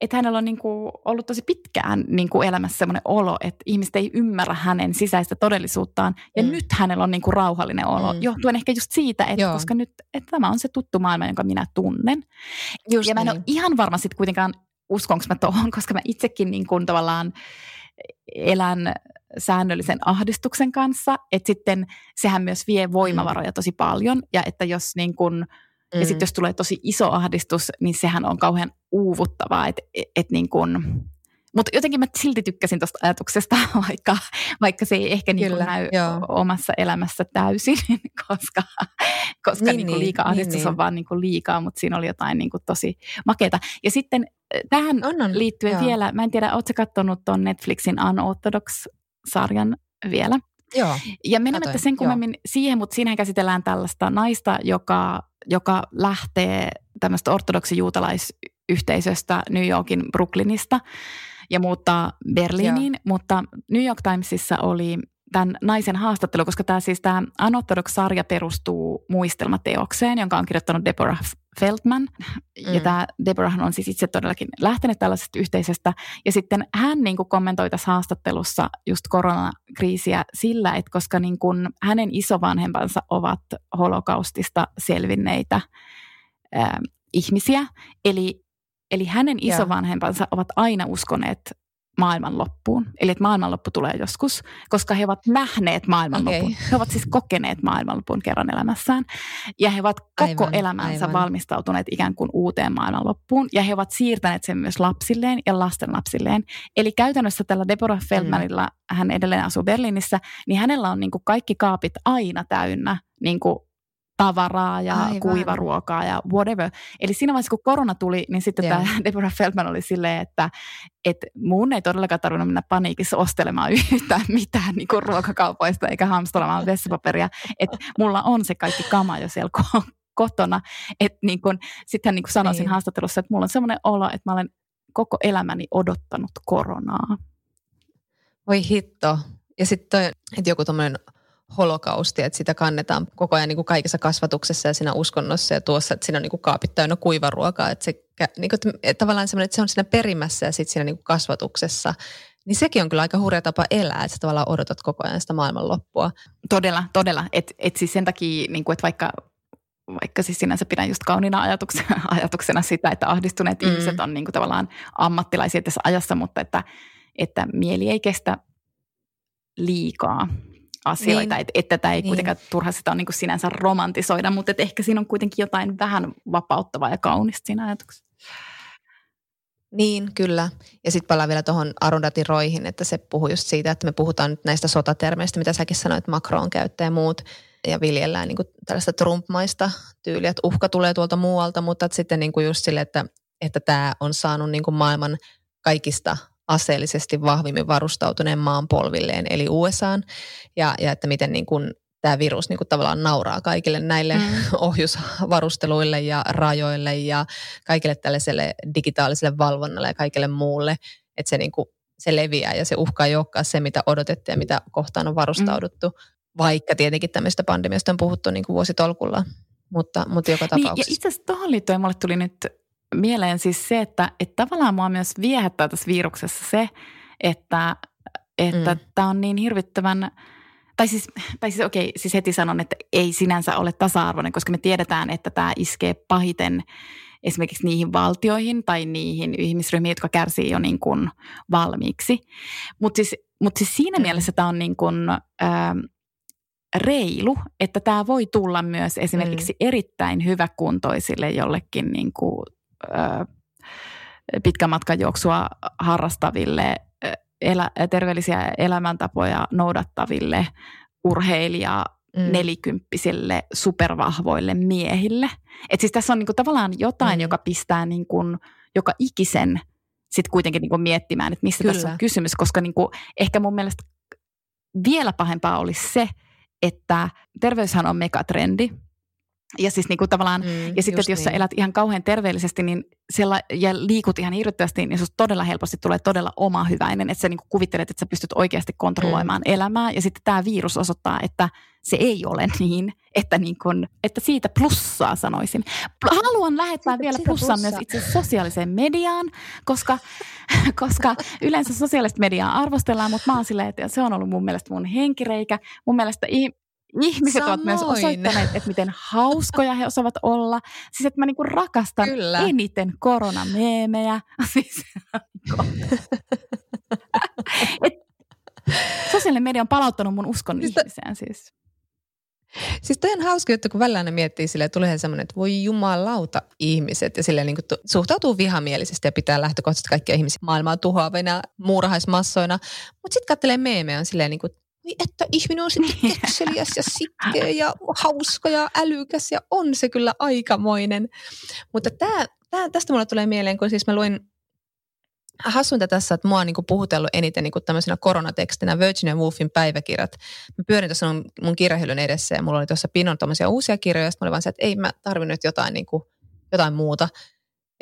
että hänellä on niin kuin ollut tosi pitkään niin kuin elämässä sellainen olo, että ihmiset ei ymmärrä hänen sisäistä todellisuuttaan. Ja Mm. nyt hänellä on niin kuin rauhallinen olo, Mm. johtuen ehkä just siitä, että Joo. koska nyt että tämä on se tuttu maailma, jonka minä tunnen. Just ja mä en niin. ole ihan varma sitten kuitenkaan, uskonko mä tuohon, koska mä itsekin niin kuin tavallaan elän säännöllisen ahdistuksen kanssa, että sitten sehän myös vie voimavaroja tosi paljon ja että jos niin kuin, ja Mm. sitten jos tulee tosi iso ahdistus, niin sehän on kauhean uuvuttavaa, että et niin kuin, mutta jotenkin mä silti tykkäsin tuosta ajatuksesta, <laughs> vaikka, vaikka se ei ehkä niin kuin Kyllä, näy joo. omassa elämässä täysin, <laughs> koska, koska Niin, niin, niin, niin, liika ahdistus niin, on niin. vaan niin kuin liikaa, mutta siinä oli jotain niin kuin tosi makeata. Ja sitten äh, tähän On, on. liittyen Joo. vielä, mä en tiedä, ootko katsonut tuon Netflixin Unorthodox-sarjan vielä? Joo. Ja menemättä sen joo. kummemmin siihen, mutta siinähän käsitellään tällaista naista, joka, joka lähtee tämmöistä ortodoksi-juutalaisyhteisöstä New Yorkin Brooklynista ja muuttaa Berliiniin, mutta New York Timesissa oli tämän naisen haastattelu, koska tämä siis tämä Unorthodox-sarja perustuu muistelmateokseen, jonka on kirjoittanut Deborah Feldman. Ja Mm. tämä Deborah on siis itse todellakin lähtenyt tällaisesta yhteisöstä. Ja sitten hän niin kuin kommentoi tässä haastattelussa just koronakriisiä sillä, että koska niin kuin hänen isovanhempansa ovat holokaustista selvinneitä ää, ihmisiä, eli, eli hänen isovanhempansa ovat aina uskoneet maailmanloppuun. Eli että maailmanloppu tulee joskus, koska he ovat nähneet maailmanlopun. Okei. He ovat siis kokeneet maailmanlopun kerran elämässään. Ja he ovat koko Aivan, elämänsä aivan. valmistautuneet ikään kuin uuteen maailmanloppuun. Ja he ovat siirtäneet sen myös lapsilleen ja lastenlapsilleen. Eli käytännössä tällä Deborah Feldmanilla, mm. hän edelleen asuu Berliinissä, niin hänellä on niin kuin kaikki kaapit aina täynnä niin kuin tavaraa ja Aivan. kuivaruokaa ja whatever. Eli siinä vaiheessa, kun korona tuli, niin sitten Joo. tämä <laughs> Deborah Feldman oli silleen, että, että mun ei todellakaan tarvinnut mennä paniikissa ostelemaan <laughs> yhtään mitään niin kuin ruokakaupoista eikä hamstaramaan vessapaperia. Että mulla on se kaikki kama jo siellä ko- kotona. Että niin kuin, sitten hän niin kuin sanoi Niin. haastattelussa, että mulla on semmoinen olo, että mä olen koko elämäni odottanut koronaa. Voi hitto. Ja sitten että joku tuommoinen holokausti, että sitä kannetaan koko ajan niin kuin kaikessa kasvatuksessa ja siinä uskonnossa ja tuossa, että siinä on niin kuin kaapit täynnä kuivaruokaa. Että, se, niin kuin, että tavallaan semmoinen, että se on siinä perimässä ja sitten siinä niin kuin kasvatuksessa. Niin sekin on kyllä aika hurja tapa elää, että sä tavallaan odotat koko ajan sitä maailmanloppua. Todella, todella. Että et siis sen takia, niin kuin, että vaikka, vaikka siis sinänsä pidän just kauniina ajatuksena, <laughs> ajatuksena sitä, että ahdistuneet mm. ihmiset on niin kuin tavallaan ammattilaisia tässä ajassa, mutta että, että mieli ei kestä liikaa asioita, Niin. että, että tämä ei Niin. kuitenkaan turha sitä on niin kuin sinänsä romantisoida, mutta että ehkä siinä on kuitenkin jotain vähän vapauttavaa ja kaunista siinä ajatuksessa. Niin, kyllä. Ja sitten palaan vielä tuohon Arundhati Roihin, että se puhuu just siitä, että me puhutaan nyt näistä sotatermeistä, mitä säkin sanoit, Macron käyttää ja muut, ja viljellään niin kuin tällaista Trump-maista tyyliä, että uhka tulee tuolta muualta, mutta sitten niin kuin just sille, että, että tämä on saanut niin kuin maailman kaikista aseellisesti vahvimmin varustautuneen maan polvilleen, eli USAan, ja, ja että miten niin kuin tämä virus niin kuin tavallaan nauraa kaikille näille mm. <laughs> ohjusvarusteluille ja rajoille ja kaikille tällaiselle digitaaliselle valvonnalle ja kaikille muulle, että se, niin kuin, se leviää ja se uhka ei olekaan se, mitä odotettiin ja mitä kohtaan on varustauduttu, mm. vaikka tietenkin tämmöistä pandemiasta on puhuttu niin kuin vuositolkulla, mutta, mutta joka Niin, ja tapauksessa. itse asiassa tuohon liittyen mulle tuli nyt mieleen siis se, että, että tavallaan mua myös viehättää tässä viruksessa se, että että Mm. tämä on niin hirvittävän, tai siis, tai siis okei, siis heti sanon, että ei sinänsä ole tasa-arvoinen, koska me tiedetään, että tämä iskee pahiten esimerkiksi niihin valtioihin tai niihin ihmisryhmiin, jotka kärsii jo niin kuin valmiiksi. Mutta siis, mut siis siinä Mm. mielessä tämä on niin kuin, ähm, reilu, että tämä voi tulla myös esimerkiksi mm. erittäin hyväkuntoisille jollekin niin kuin, pitkän matkan juoksua harrastaville, elä, terveellisiä elämäntapoja noudattaville urheilija mm. nelikymppisille supervahvoille miehille. Et siis tässä on niinku tavallaan jotain, mm. joka pistää niinku, joka ikisen sitten kuitenkin niinku miettimään, että mistä Kyllä. tässä on kysymys, koska niinku, ehkä mun mielestä vielä pahempaa olisi se, että terveyshän on megatrendi. Ja siis niin kuin tavallaan, mm, ja sitten että jos niin. sä elät ihan kauhean terveellisesti niin siellä, ja liikut ihan hirvittävästi, niin susta todella helposti tulee todella oma hyväinen, että sä niin kuin kuvittelet, että sä pystyt oikeasti kontrolloimaan mm. elämää. Ja sitten tämä virus osoittaa, että se ei ole <laughs> niin, että, niin kuin, että siitä plussaa sanoisin. Haluan lähettää siitä, vielä plussaa plussa. myös itse sosiaaliseen mediaan, koska, <laughs> koska yleensä sosiaalista mediaa arvostellaan, mutta mä oon silleen, että se on ollut mun mielestä mun henkireikä. Mun mielestä ihmiset Samoin. ovat myös osoittaneet, että miten hauskoja he osaavat olla. Siis että mä niinku rakastan Kyllä. eniten koronameemejä. <laughs> Siis, et, sosiaalinen media on palauttanut mun uskon siis ihmiseen siis. Siis toi on hauska juttu, kun välillä aina miettii sille, että tulee semmoinen, että voi jumalauta ihmiset ja silleen niin kuin suhtautuu vihamielisesti ja pitää lähtökohtaisesti kaikkia ihmisiä maailmaa tuhoavina muurahaismassoina. Mutta sitten katselee meemejä on silleen niin kuin, että ihminen on sitten kekseliäs ja sitkeä ja hauska ja älykäs ja on se kyllä aikamoinen. Mutta tää, tää, tästä mulle tulee mieleen, kun siis mä luin hassuinta tässä, että mua on niin puhutellut eniten niin tämmöisenä koronatekstinä Virginia Woolfin päiväkirjat. Mä pyörin tuossa mun, mun kirjahyllyn edessä ja mulla oli tuossa pinon uusia kirjoja. Sitten mä olin vaan se, että ei mä tarvin nyt jotain, niin kuin, jotain muuta.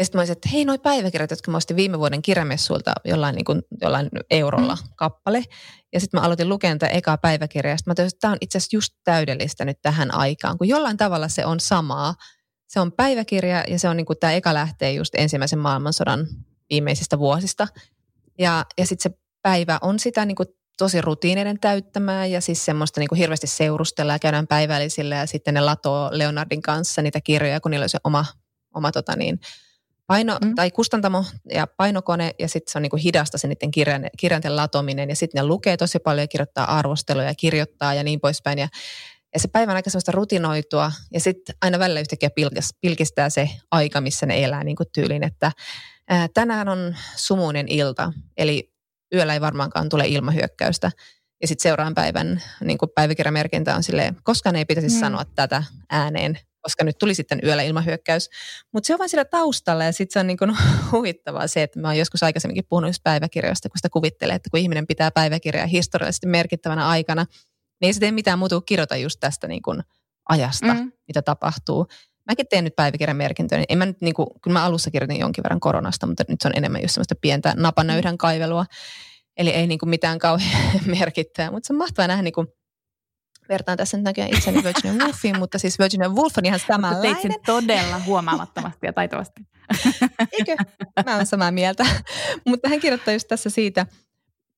Ja sitten mä olisin, että hei, noi päiväkirjat, jotka mä ostin viime vuoden kirjamessuilta jollain, niin kuin, jollain eurolla mm. kappale. Ja sitten mä aloitin lukemaan tätä ekaa päiväkirjaa. Sitten mä totesin, että tämä on itse asiassa just täydellistä nyt tähän aikaan, kun jollain tavalla se on samaa. Se on päiväkirja ja se on niin kuin, tämä eka lähtee just ensimmäisen maailmansodan viimeisistä vuosista. Ja, ja sitten se päivä on sitä niin kuin tosi rutiineiden täyttämää ja siis semmoista niin kuin hirveästi seurustellaan ja käydään päivällisillä ja sitten ne latoo Leonardin kanssa niitä kirjoja, kun niillä on se oma, oma tota niin, paino, mm. tai kustantamo ja painokone ja sitten se on niin kuin hidasta se niiden kirjan, kirjanten latominen ja sitten ne lukee tosi paljon ja kirjoittaa arvosteluja ja kirjoittaa ja niin poispäin ja ja se päivän aika sellaista rutinoitua ja sitten aina välillä yhtäkkiä pilkistää se aika, missä ne elää niin kuin tyyliin, että ää, tänään on sumuinen ilta, eli yöllä ei varmaankaan tule ilmahyökkäystä. Ja sitten seuraavan päivän niin päiväkirjamerkintä on silleen, koskaan ei pitäisi mm. sanoa tätä ääneen, koska nyt tuli sitten yöllä ilmahyökkäys. Mutta se on vain siellä taustalla ja sitten se on niin kuin <laughs> huvittavaa se, että mä oon joskus aikaisemminkin puhunut päiväkirjoista, kun sitä kuvittelee, että kun ihminen pitää päiväkirjaa historiallisesti merkittävänä aikana, niin ei se tee mitään muuta kuin kirjoita just tästä niin kuin ajasta, mm. mitä tapahtuu. Mäkin teen nyt päiväkirjamerkintöjä. Niin en mä nyt, niin kuin, kyllä mä alussa kirjoitin jonkin verran koronasta, mutta nyt se on enemmän just semmoista pientä napanöydän kaivelua. Eli ei niin kuin mitään kauhean <laughs> merkittävää, mutta se on mahtavaa nähdä niin kuin, vertaan tässä nyt näköjään itseni Virginia Woolfiin, mutta siis Virginia Woolf on ihan samanlainen. Teit sen todella huomaamattomasti ja taitavasti. <laughs> Eikö? Mä oon samaa mieltä. <laughs> mutta hän kirjoittaa just tässä siitä,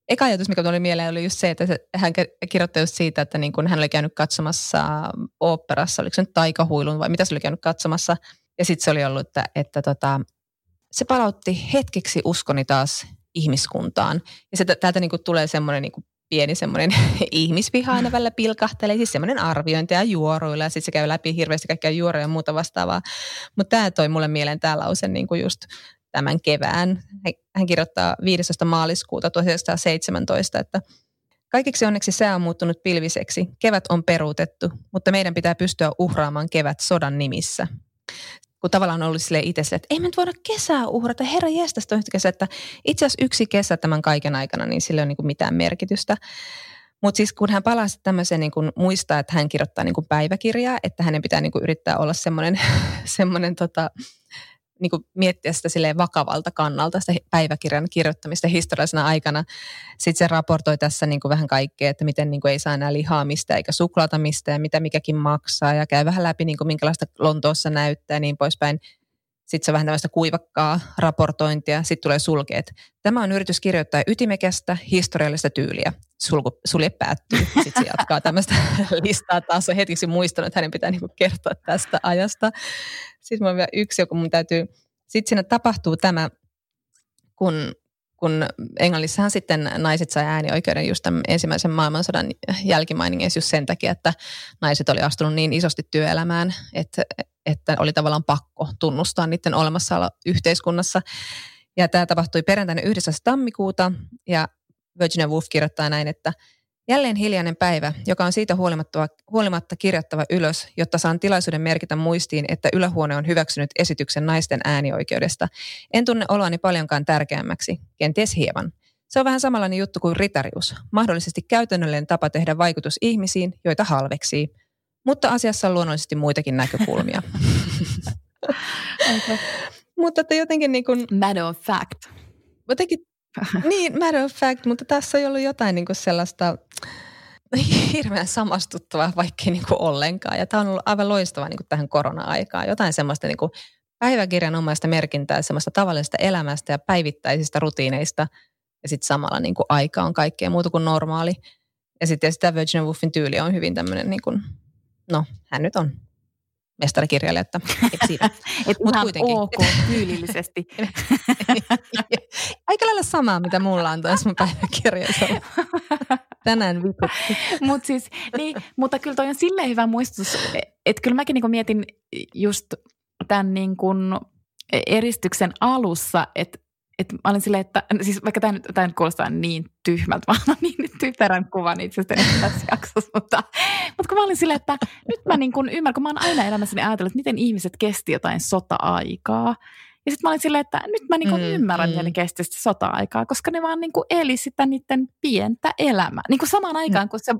eka ajatus, mikä tuli mieleen, oli just se, että hän kirjoitti just siitä, että niin kun hän oli käynyt katsomassa oopperassa, oliko se nyt taikahuilun vai mitä se oli käynyt katsomassa. Ja sitten se oli ollut, että, että tota, se palautti hetkeksi uskoni taas ihmiskuntaan. Ja se, täältä niin tulee semmoinen niin pieni semmoinen <laughs> ihmisviha aina välillä pilkahtelee, siis semmoinen arviointi ja juoruilla ja sitten se käy läpi hirveästi kaikkia juoroja ja muuta vastaavaa. Mutta tämä toi mulle mieleen tämä lause niin kuin just tämän kevään. Hän kirjoittaa 15. maaliskuuta 1917, että Kaikiksi onneksi sää on muuttunut pilviseksi. Kevät on peruutettu, mutta meidän pitää pystyä uhraamaan kevät sodan nimissä. Kun tavallaan on ollut sille itse että ei me nyt voida kesää uhrata. Herra jästästä on kesä, että itse asiassa yksi kesä tämän kaiken aikana, niin sillä ei ole niin mitään merkitystä. Mutta siis kun hän palasi tämmöiseen, niin kun muistaa, että hän kirjoittaa niin päiväkirjaa, että hänen pitää niin yrittää olla semmoinen, <laughs> semmoinen tota, niin kuin miettiä sitä silleen vakavalta kannalta, sitä päiväkirjan kirjoittamista historiallisena aikana. Sitten se raportoi tässä niin kuin vähän kaikkea, että miten niin kuin ei saa enää lihaa mistä eikä suklaata mistä ja mitä mikäkin maksaa ja käy vähän läpi, niin kuin minkälaista Lontoossa näyttää ja niin poispäin. Sitten se on vähän tämmöistä kuivakkaa raportointia. Sitten tulee sulkeet. Tämä on yritys kirjoittaa ytimekästä historiallista tyyliä. Sulku, sulje päättyy. Sitten se jatkaa tämmöistä <laughs> listaa taas. On hetkeksi muistanut, että hänen pitää niinku kertoa tästä ajasta. Sitten on vielä yksi, joka mun täytyy... Sitten siinä tapahtuu tämä, kun kun Englannissahan sitten naiset sai äänioikeuden just tämän ensimmäisen maailmansodan jälkimainingeissa just sen takia, että naiset oli astunut niin isosti työelämään, että, että oli tavallaan pakko tunnustaa niiden olemassaolo yhteiskunnassa. Ja tämä tapahtui perjantaina 9. tammikuuta ja Virginia Woolf kirjoittaa näin, että Jälleen hiljainen päivä, joka on siitä huolimatta, huolimatta kirjattava ylös, jotta saan tilaisuuden merkitä muistiin, että ylähuone on hyväksynyt esityksen naisten äänioikeudesta. En tunne oloani paljonkaan tärkeämmäksi, kenties hieman. Se on vähän samanlainen juttu kuin ritarius, mahdollisesti käytännöllinen tapa tehdä vaikutus ihmisiin, joita halveksii. Mutta asiassa on luonnollisesti muitakin näkökulmia. <laughs> mutta että jotenkin niin kuin, Matter of fact. jotenkin, <laughs> niin matter of fact, mutta tässä on ollut jotain niin kuin sellaista hirveän samastuttavaa, vaikkei niin kuin ollenkaan. Ja tämä on ollut aivan loistavaa niin kuin tähän korona-aikaan. Jotain semmoista niin kuin päiväkirjanomaista merkintää, semmoista tavallisesta elämästä ja päivittäisistä rutiineista. Ja sitten samalla niin kuin aika on kaikkea muuta kuin normaali. Ja sitten sitä Virginia Woolfin tyyli on hyvin tämmöinen, niin kuin, no hän nyt on mestarikirjailija, että <laughs> eikö siinä? Et Mut kuitenkin. ok tyylillisesti. <laughs> Aika lailla samaa, mitä mulla on tässä mun päiväkirjassa. Tänään. Mut siis, niin, mutta kyllä toi on silleen hyvä muistutus, että kyllä mäkin niinku mietin just tämän niinku eristyksen alussa, että et mä olin silleen, että siis vaikka tämä nyt, tää nyt kuulostaa niin tyhmältä, <laughs> mä niin typerän kuvan itse asiassa tässä jaksossa, mutta, mutta kun mä olin silleen, että nyt mä niin kuin ymmärrän, kun mä oon aina elämässäni ajatellut, että miten ihmiset kesti jotain sota-aikaa. Ja sitten mä olin silleen, että nyt mä niinku Mm, ymmärrän, mm. sitä sota-aikaa, koska ne vaan niinku eli sitä niiden pientä elämää. Niinku samaan aikaan, kun, se,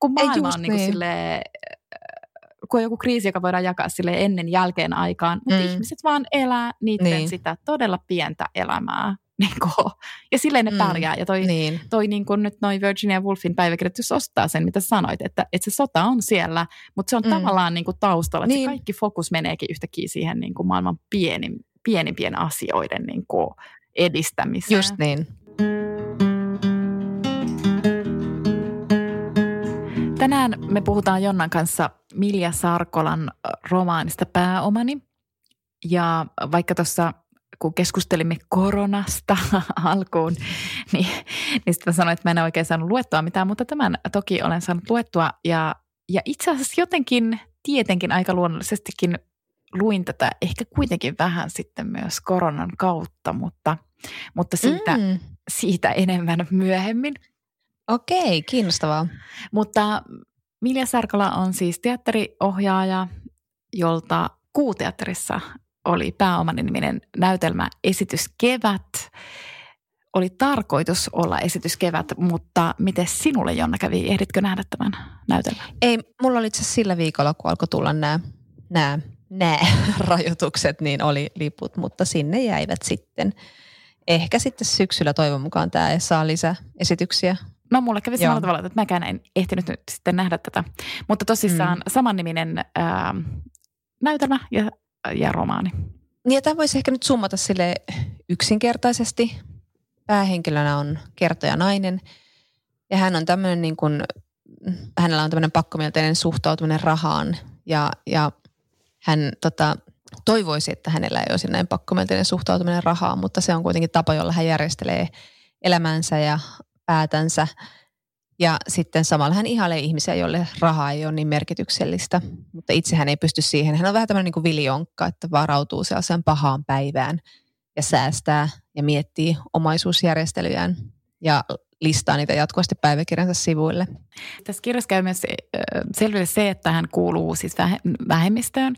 kun maailma on niinku niin. silleen, kun on joku kriisi, joka voidaan jakaa sille ennen jälkeen aikaan, mutta Mm. ihmiset vaan elää niiden Niin. sitä todella pientä elämää. <laughs> Niinku. Ja silleen ne Mm. pärjää. Ja toi, Niin. toi niin kuin nyt noi Virginia Woolfin päiväkirjat, jos ostaa sen, mitä sanoit, että, että se sota on siellä, mutta se on Mm. mm. tavallaan niin kuin taustalla. Että Niin. se kaikki fokus meneekin yhtäkkiä siihen niin kuin maailman pienin, pienimpien asioiden niin kuin edistämiseen. Just niin. Tänään me puhutaan Jonnan kanssa Milja Sarkolan romaanista Pääomani. Ja vaikka tuossa kun keskustelimme koronasta <laughs> alkuun, niin, niin sitten sanoin, että mä en oikein saanut luettua mitään, mutta tämän toki olen saanut luettua. Ja, ja itse asiassa jotenkin tietenkin aika luonnollisestikin luin tätä ehkä kuitenkin vähän sitten myös koronan kautta, mutta, mutta siitä, mm. Siitä enemmän myöhemmin. Okei, kiinnostavaa. Mutta Milja Sarkola on siis teatteriohjaaja, jolta Kuuteatterissa oli pääomani niminen näytelmä Esitys Kevät. Oli tarkoitus olla Esitys Kevät, mutta miten sinulle Jonna kävi? Ehditkö nähdä tämän näytelmän? Ei, mulla oli itse sillä viikolla, kun alkoi tulla nämä, nämä, nämä <laughs> rajoitukset, niin oli liput, mutta sinne jäivät sitten. Ehkä sitten syksyllä toivon mukaan tämä saa lisää esityksiä. No mulle kävi samalla tavalla, että mäkään en ehtinyt nyt sitten nähdä tätä. Mutta tosissaan mm. samanniminen ää, näytelmä ja, ja romaani. Niin ja tämä voisi ehkä nyt summata sille yksinkertaisesti. Päähenkilönä on kertoja nainen ja hän on tämmöinen niin kuin, hänellä on tämmöinen pakkomielteinen suhtautuminen rahaan ja, ja hän tota, toivoisi, että hänellä ei olisi näin pakkomielteinen suhtautuminen rahaan, mutta se on kuitenkin tapa, jolla hän järjestelee elämänsä ja päätänsä. Ja sitten samalla hän ihailee ihmisiä, joille raha ei ole niin merkityksellistä, mutta itse hän ei pysty siihen. Hän on vähän tämmöinen niin kuin viljonkka, että varautuu sellaiseen pahaan päivään ja säästää ja miettii omaisuusjärjestelyjään ja listaa niitä jatkuvasti päiväkirjansa sivuille. Tässä kirjassa käy myös selville se, että hän kuuluu siis vähe- vähemmistöön,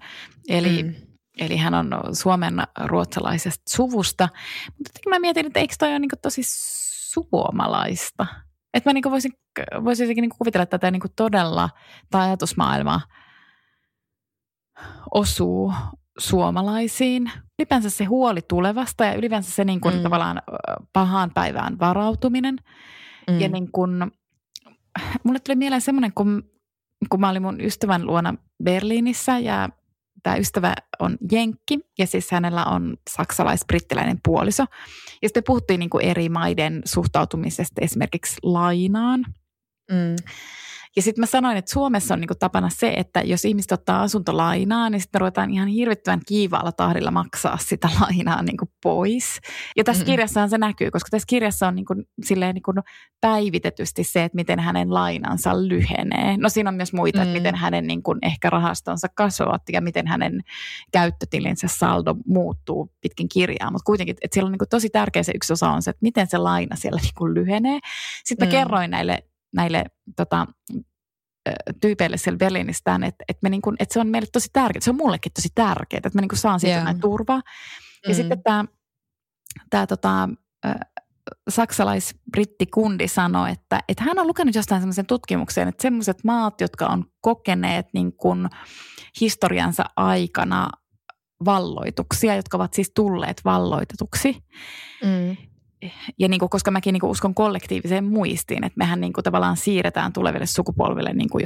eli, mm. Eli hän on Suomen ruotsalaisesta suvusta. Mutta mä mietin, että eikö toi ole niin tosi suomalaista? Että mä niin voisin, voisin jotenkin niin kuvitella, että tätä niin todella, tämä ajatusmaailma osuu suomalaisiin. Ylipäänsä se huoli tulevasta ja ylipäänsä se niin kuin Mm. tavallaan pahaan päivään varautuminen. Mm. Ja niin kun, mulle tuli mieleen semmoinen, kun, kun mä olin mun ystävän luona Berliinissä ja tämä ystävä on jenkki ja siis hänellä on saksalais-brittiläinen puoliso. Ja sitten puhuttiin niin kuin eri maiden suhtautumisesta esimerkiksi lainaan. Mm. Ja sitten mä sanoin, että Suomessa on niinku tapana se, että jos ihmiset ottaa asuntolainaa, niin sitten ruvetaan ihan hirvittävän kiivaalla tahdilla maksaa sitä <laughs> lainaa niinku pois. Ja tässä Mm-mm. kirjassahan se näkyy, koska tässä kirjassa on niinku, silleen niinku päivitetysti se, että miten hänen lainansa lyhenee. No siinä on myös muita, mm. että Mm. miten hänen niinku ehkä rahastonsa kasvavat ja miten hänen käyttötilinsä saldo muuttuu pitkin kirjaa. Mutta kuitenkin, että siellä on niinku tosi tärkeä se yksi osa on se, että miten se laina siellä niinku lyhenee. Sitten mä Mm. kerroin näille näille tota, tyypeille siellä Berliinistään, että, että, me niin kuin, että se on meille tosi tärkeää, se on mullekin tosi tärkeää, että mä niin kuin saan siitä yeah. turvaa. Ja Mm. sitten tämä, tämä tota, saksalais-brittikundi sanoi, että, että hän on lukenut jostain semmoisen tutkimuksen, että semmoiset maat, jotka on kokeneet niin kuin historiansa aikana valloituksia, jotka ovat siis tulleet valloitetuksi, Mm. Ja niin kuin, koska mäkin niin kuin uskon kollektiiviseen muistiin, että mehän niin kuin tavallaan siirretään tuleville sukupolville niin kuin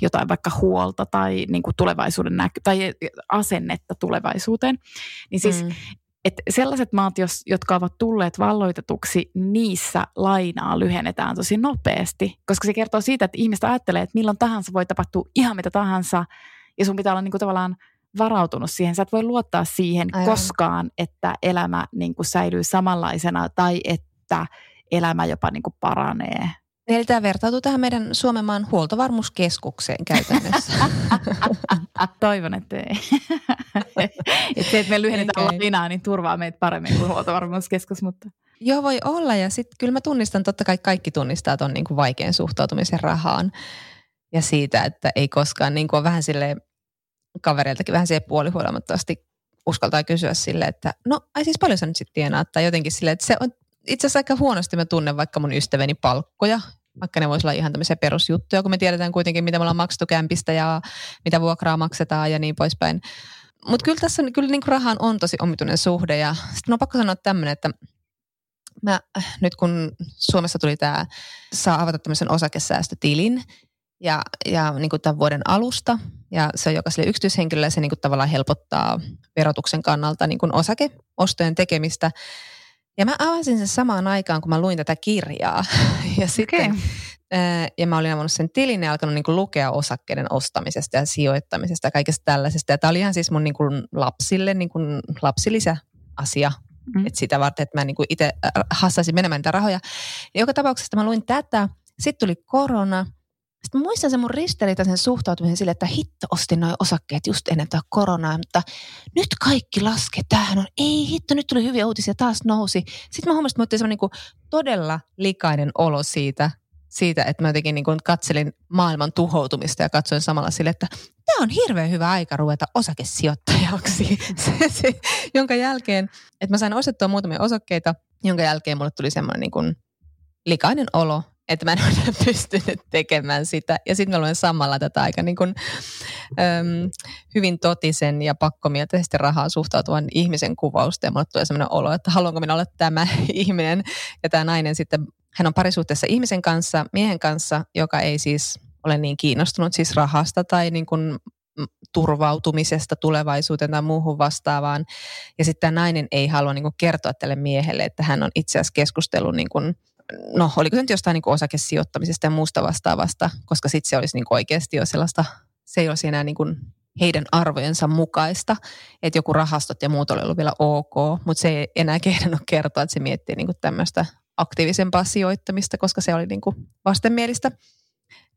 jotain vaikka huolta tai niin kuin tulevaisuuden näky- tai asennetta tulevaisuuteen, niin siis Mm. että sellaiset maat, jos, jotka ovat tulleet valloitetuksi, niissä lainaa lyhennetään tosi nopeasti, koska se kertoo siitä, että ihmiset ajattelee, että milloin tahansa voi tapahtua ihan mitä tahansa, ja sun pitää olla niin kuin tavallaan varautunut siihen. Sä et voi luottaa siihen Aivan. koskaan, että elämä niin kuin säilyy samanlaisena tai että elämä jopa niin kuin paranee. Eli tämä vertautuu tähän meidän Suomen maan huoltovarmuuskeskukseen käytännössä. <laughs> Toivon, että ei. <laughs> että se, että me lyhennetään Okei. lainaa, niin turvaa meitä paremmin kuin huoltovarmuuskeskus, mutta Joo, voi olla. Ja sitten kyllä mä tunnistan, totta kai kaikki tunnistaa tuon niin vaikean suhtautumisen rahaan. Ja siitä, että ei koskaan niin kuin on vähän sille kavereiltakin vähän siihen puolihuolimattomasti uskaltaa kysyä sille, että no ai siis paljon sä nyt sitten tienaat. Tai jotenkin sille, että se on itse asiassa aika huonosti mä tunnen vaikka mun ystäväni palkkoja, vaikka ne voisi olla ihan tämmöisiä perusjuttuja, kun me tiedetään kuitenkin, mitä me ollaan maksettu kämpistä ja mitä vuokraa maksetaan ja niin poispäin. Mutta kyllä tässä on, kyllä niin rahaan on tosi omituinen suhde ja sitten on pakko sanoa tämmöinen, että mä äh, nyt kun Suomessa tuli tämä, saa avata tämmöisen osakesäästötilin ja, ja niin kuin tämän vuoden alusta ja se on jokaiselle yksityishenkilölle se niin kuin tavallaan helpottaa verotuksen kannalta niin kuin osakeostojen tekemistä. Ja mä avasin sen samaan aikaan, kun mä luin tätä kirjaa. <laughs> Ja sitten Okei. ää, ja mä olin avannut sen tilin ja alkanut niin kuin lukea osakkeiden ostamisesta ja sijoittamisesta ja kaikesta tällaisesta. Ja tämä oli ihan siis mun niin kuin lapsille niin kuin lapsilisä asia. Mm. Mm. Että sitä varten, että mä niin kuin itse äh, hassaisin menemään niitä rahoja. Ja joka tapauksessa mä luin tätä. Sitten tuli korona. Sitten mä muistan sen mun ristiriitaisen suhtautumisen sille, että hitto ostin noin osakkeet just ennen tätä koronaa, mutta nyt kaikki laskee. Tämähän on, ei hitto, nyt tuli hyviä uutisia, taas nousi. Sitten mä huomasin, että mä niin todella likainen olo siitä, siitä, että mä jotenkin niin kuin katselin maailman tuhoutumista ja katsoin samalla sille, että tämä on hirveän hyvä aika ruveta osakesijoittajaksi. <laughs> se, se, jonka jälkeen, että mä sain ostettua muutamia osakkeita, jonka jälkeen mulle tuli semmoinen niin kuin likainen olo, että mä en <laughs> ole pystynyt tekemään sitä. Ja sitten mä luen samalla tätä aika niin kuin, äm, hyvin totisen ja pakkomielteisesti rahaa suhtautuvan ihmisen kuvausta. Ja mulle tulee semmoinen olo, että haluanko minä olla tämä <laughs> ihminen. Ja tämä nainen sitten, hän on parisuhteessa ihmisen kanssa, miehen kanssa, joka ei siis ole niin kiinnostunut siis rahasta tai niin kuin turvautumisesta tulevaisuuteen tai muuhun vastaavaan. Ja sitten tämä nainen ei halua niin kuin kertoa tälle miehelle, että hän on itse asiassa keskustellut niin kuin no oliko se nyt jostain niin kuin osakesijoittamisesta ja muusta vastaavasta, koska sitten se olisi niin kuin oikeasti jo sellaista, se ei olisi enää niin kuin heidän arvojensa mukaista, että joku rahastot ja muut oli ollut vielä ok, mutta se ei enää kehdannut kertoa, että se miettii niin kuin tämmöistä aktiivisempaa sijoittamista, koska se oli niin kuin vastenmielistä.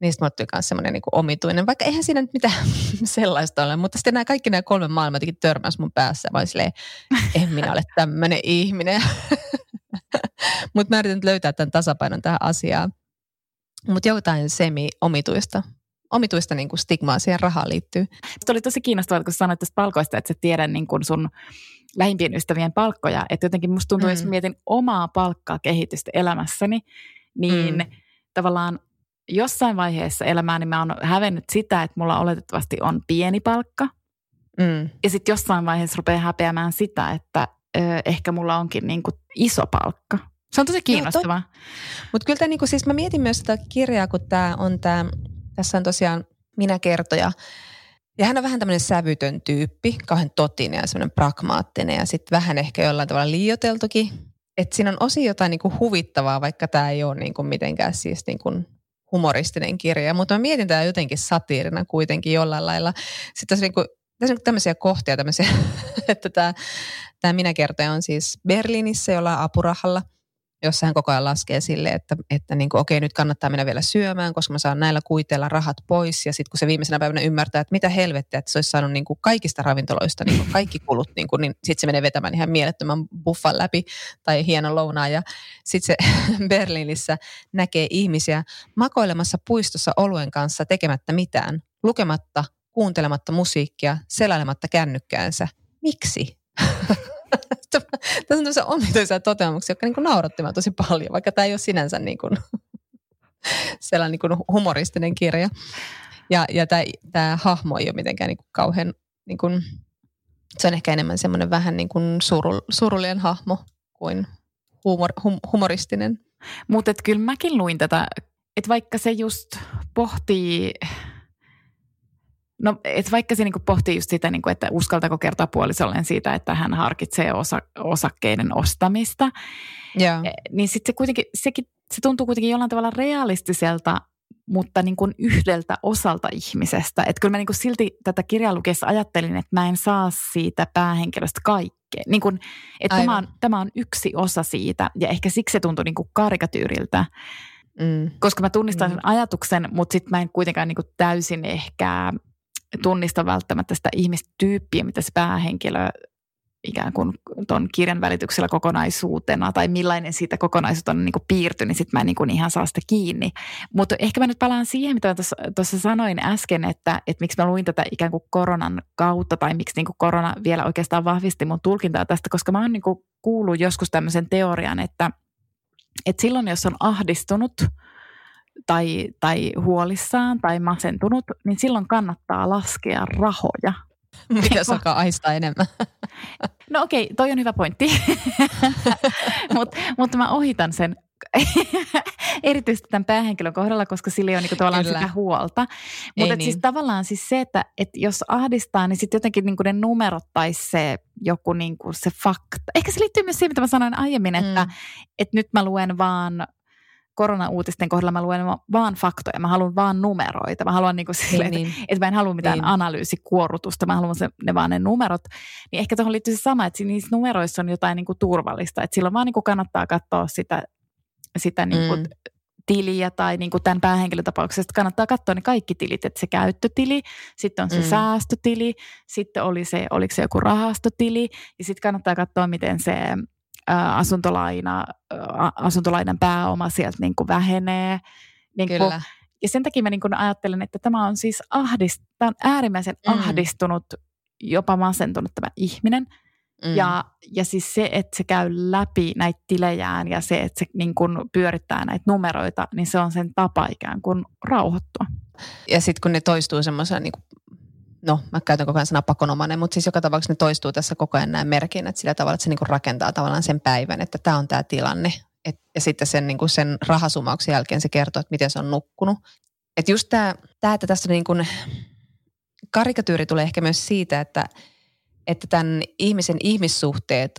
Sitten mulle tuli myös semmoinen niin omituinen, vaikka eihän siinä nyt mitään <laughs> sellaista ole, mutta sitten nämä kaikki nämä kolme maailmaa jotenkin törmäsi mun päässä, vai silleen, en minä ole tämmöinen ihminen. <laughs> <laughs> Mutta mä yritän löytää tämän tasapainon tähän asiaan. Mutta jotain semi-omituista omituista niin kuin stigmaa siihen rahaan liittyy. Se oli tosi kiinnostavaa, kun sanoit tästä palkoista, että sä tiedät niin kuin sun lähimpien ystävien palkkoja. Että jotenkin musta tuntuu, mm. jos mietin omaa palkkaa kehitystä elämässäni, niin mm. tavallaan jossain vaiheessa elämää niin mä oon hävennyt sitä, että mulla oletettavasti on pieni palkka. Mm. Ja sitten jossain vaiheessa rupeaa häpeämään sitä, että ö, ehkä mulla onkin niin kuin iso palkka. Se on tosi kiinnostavaa. Mutta kyllä tämä, niinku, siis mä mietin myös sitä kirjaa, kun tämä on tämä, tässä on tosiaan minä kertoja. Ja hän on vähän tämmöinen sävytön tyyppi, kauhean totinen ja semmoinen pragmaattinen ja sitten vähän ehkä jollain tavalla liioteltukin. Että siinä on osi jotain niinku huvittavaa, vaikka tämä ei ole niinku mitenkään siis niinku humoristinen kirja. Mutta mä mietin tämä jotenkin satiirina kuitenkin jollain lailla. Sitten tässä, niinku, tässä on tämmöisiä kohtia, tämmöisiä, <laughs> että tämä, tämä minä kertoja on siis Berliinissä jollain apurahalla – jossa hän koko ajan laskee sille, että, että niin kuin, okei, nyt kannattaa mennä vielä syömään, koska mä saan näillä kuiteilla rahat pois. Ja sitten kun se viimeisenä päivänä ymmärtää, että mitä helvettiä, että se olisi saanut niin kuin kaikista ravintoloista niin kuin kaikki kulut, niin, niin sitten se menee vetämään ihan mielettömän buffan läpi tai hienon lounaan. Ja sitten se <laughs> Berliinissä näkee ihmisiä makoilemassa puistossa oluen kanssa tekemättä mitään, lukematta, kuuntelematta musiikkia, selailematta kännykkäänsä. Miksi? <laughs> <laughs> Tässä on tämmöisiä omituisia toteamuksia, jotka niin nauratti tosi paljon, vaikka tämä ei ole sinänsä niin kuin, <laughs> sellainen niin kuin humoristinen kirja. Ja, ja tämä, tämä hahmo ei ole mitenkään niin kuin kauhean, niin kuin, se on ehkä enemmän semmoinen vähän niin kuin suru, surullinen hahmo kuin humor, hum, humoristinen. Mutta kyllä mäkin luin tätä, että vaikka se just pohtii No, et vaikka se niinku pohtii just sitä, niinku, että uskaltako kertoa puolisolleen siitä, että hän harkitsee osa, osakkeiden ostamista, yeah. niin sitten se kuitenkin, sekin, se tuntuu kuitenkin jollain tavalla realistiselta, mutta niin kuin yhdeltä osalta ihmisestä. Että kyllä mä niin kuin silti tätä kirjaa lukiessa ajattelin, että mä en saa siitä päähenkilöstä kaikkea. Niin kuin, että tämä on, tämä on yksi osa siitä ja ehkä siksi se tuntui niin kuin karikatyyriltä. Mm. Koska mä tunnistan mm. sen ajatuksen, mutta sitten mä en kuitenkaan niin kuin täysin ehkä tunnista välttämättä sitä ihmistyyppiä, mitä se päähenkilö ikään kuin tuon kirjan välityksellä kokonaisuutena tai millainen siitä kokonaisuutta on niin piirtynyt, niin sitten mä en niin kuin ihan saa sitä kiinni. Mutta ehkä mä nyt palaan siihen, mitä tuossa sanoin äsken, että, että miksi mä luin tätä ikään kuin koronan kautta tai miksi niin kuin korona vielä oikeastaan vahvisti mun tulkintaa tästä, koska mä oon niin kuin kuullut joskus tämmöisen teorian, että, että silloin jos on ahdistunut – tai, tai huolissaan tai masentunut, niin silloin kannattaa laskea rahoja. Mitä <laughs> saka aistaa enemmän? <laughs> No okei, okay, toi on hyvä pointti. <laughs> Mutta mut mä ohitan sen erityisesti tämän päähenkilön kohdalla, koska sillä ei ole niinku tavallaan Kyllä. sitä huolta. Mutta niin. siis tavallaan siis se, että et jos ahdistaa, niin sitten jotenkin niinku ne numerot tai se joku niinku se fakta. Ehkä se liittyy myös siihen, mitä mä sanoin aiemmin, että mm. et nyt mä luen vaan korona-uutisten kohdalla mä luen vaan faktoja, mä haluan vaan numeroita. Mä haluan niinku sille, niin, niin. Että, että mä en halua mitään niin. analyysikuorutusta, mä haluan se, ne vaan ne numerot. Niin ehkä tuohon liittyy se sama, että niissä numeroissa on jotain niinku turvallista, että silloin vaan niinku kannattaa katsoa sitä, sitä niinku mm. tiliä tai niin kuin tämän päähenkilön tapauksessa kannattaa katsoa ne kaikki tilit, että se käyttötili, sitten on se mm. säästötili, sitten oli se, oliko se joku rahastotili ja sitten kannattaa katsoa, miten se asuntolaina, asuntolainan pääoma sieltä niin kuin vähenee. Niin kuin, Kyllä. Ja sen takia mä niin kuin ajattelen, että tämä on siis ahdist, tämä on äärimmäisen mm. ahdistunut, jopa masentunut tämä ihminen. Mm. Ja, ja siis se, että se käy läpi näitä tilejään ja se, että se niin kuin pyörittää näitä numeroita, niin se on sen tapa ikään kuin rauhoittua. Ja sitten kun ne toistuu semmoisena niin no mä käytän koko ajan sanaa pakonomainen, mutta siis joka tapauksessa ne toistuu tässä koko ajan nämä merkinnät sillä tavalla, että se niinku rakentaa tavallaan sen päivän, että tämä on tämä tilanne. Et, ja sitten sen, niinku sen rahasumauksen jälkeen se kertoo, että miten se on nukkunut. Että just tämä, tää, että tässä niinku, karikatyyri tulee ehkä myös siitä, että, että tämän ihmisen ihmissuhteet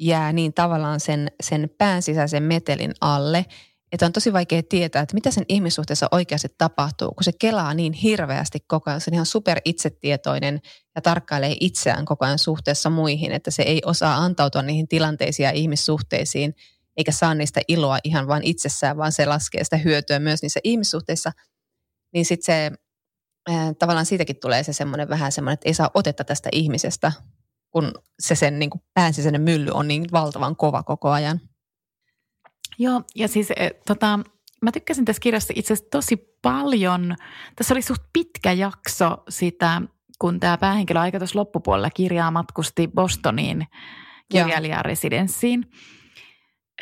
jää niin tavallaan sen, sen pään sisäisen metelin alle – että on tosi vaikea tietää, että mitä sen ihmissuhteessa oikeasti tapahtuu, kun se kelaa niin hirveästi koko ajan. Se on ihan super itsetietoinen ja tarkkailee itseään koko ajan suhteessa muihin, että se ei osaa antautua niihin tilanteisiin ja ihmissuhteisiin, eikä saa niistä iloa ihan vain itsessään, vaan se laskee sitä hyötyä myös niissä ihmissuhteissa. Niin sitten se tavallaan siitäkin tulee se semmoinen vähän semmoinen, että ei saa otetta tästä ihmisestä, kun se sen niin pääsisäinen mylly on niin valtavan kova koko ajan. Joo, ja siis e, tota, mä tykkäsin tässä kirjassa itse asiassa tosi paljon. Tässä oli suht pitkä jakso sitä, kun tämä päähenkilö aika tuossa loppupuolella kirjaa matkusti Bostoniin kirjailijaresidenssiin.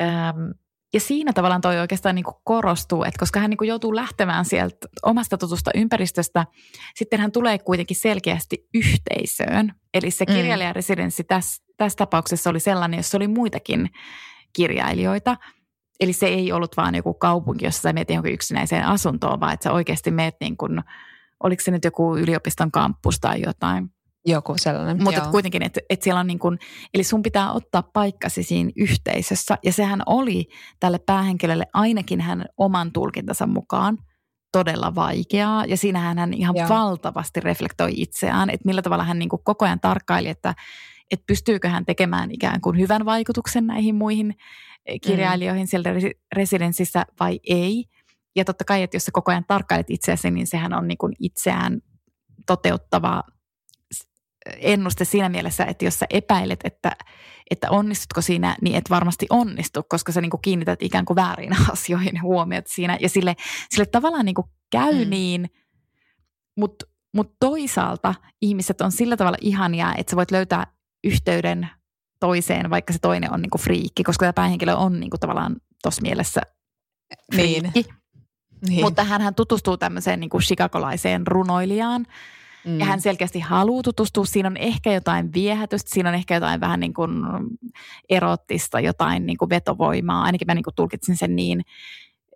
Öm, ja siinä tavallaan toi oikeastaan niin kuin korostuu, että koska hän niin kuin joutuu lähtemään sieltä omasta tutusta ympäristöstä, sitten hän tulee kuitenkin selkeästi yhteisöön. Eli se mm. kirjailijaresidenssi tässä, tässä tapauksessa oli sellainen, jossa oli muitakin kirjailijoita – Eli se ei ollut vaan joku kaupunki, jossa sä menet johonkin yksinäiseen asuntoon, vaan että sä oikeasti meet niin kuin, oliko se nyt joku yliopiston kampus tai jotain. Joku sellainen, Mutta kuitenkin, että et siellä on niin kuin, eli sun pitää ottaa paikkasi siinä yhteisössä. Ja sehän oli tälle päähenkilölle ainakin hän oman tulkintansa mukaan todella vaikeaa. Ja siinähän hän ihan Joo. valtavasti reflektoi itseään, että millä tavalla hän niin kuin koko ajan tarkkaili, että että pystyykö hän tekemään ikään kuin hyvän vaikutuksen näihin muihin kirjailijoihin mm. siellä residenssissä vai ei. Ja totta kai, että jos sä koko ajan tarkkailet itseäsi, niin sehän on niin kuin itseään toteuttava ennuste siinä mielessä, että jos sä epäilet, että, että onnistutko siinä, niin et varmasti onnistu, koska sä niin kuin kiinnität ikään kuin väärin <laughs> asioihin huomiot siinä. Ja sille, sille tavallaan niin kuin käy mm. niin, mutta mut toisaalta ihmiset on sillä tavalla ihania, että sä voit löytää yhteyden toiseen, vaikka se toinen on niin kuin friikki, koska tämä päähenkilö on niin kuin tavallaan tuossa mielessä niin. friikki. Niin. Niin. Mutta hän tutustuu tämmöiseen niin kuin chicagolaiseen runoilijaan, Mm. Ja hän selkeästi haluaa tutustua. Siinä on ehkä jotain viehätystä, siinä on ehkä jotain vähän niin kuin erottista, jotain niin kuin vetovoimaa. Ainakin mä niin kuin tulkitsin sen niin.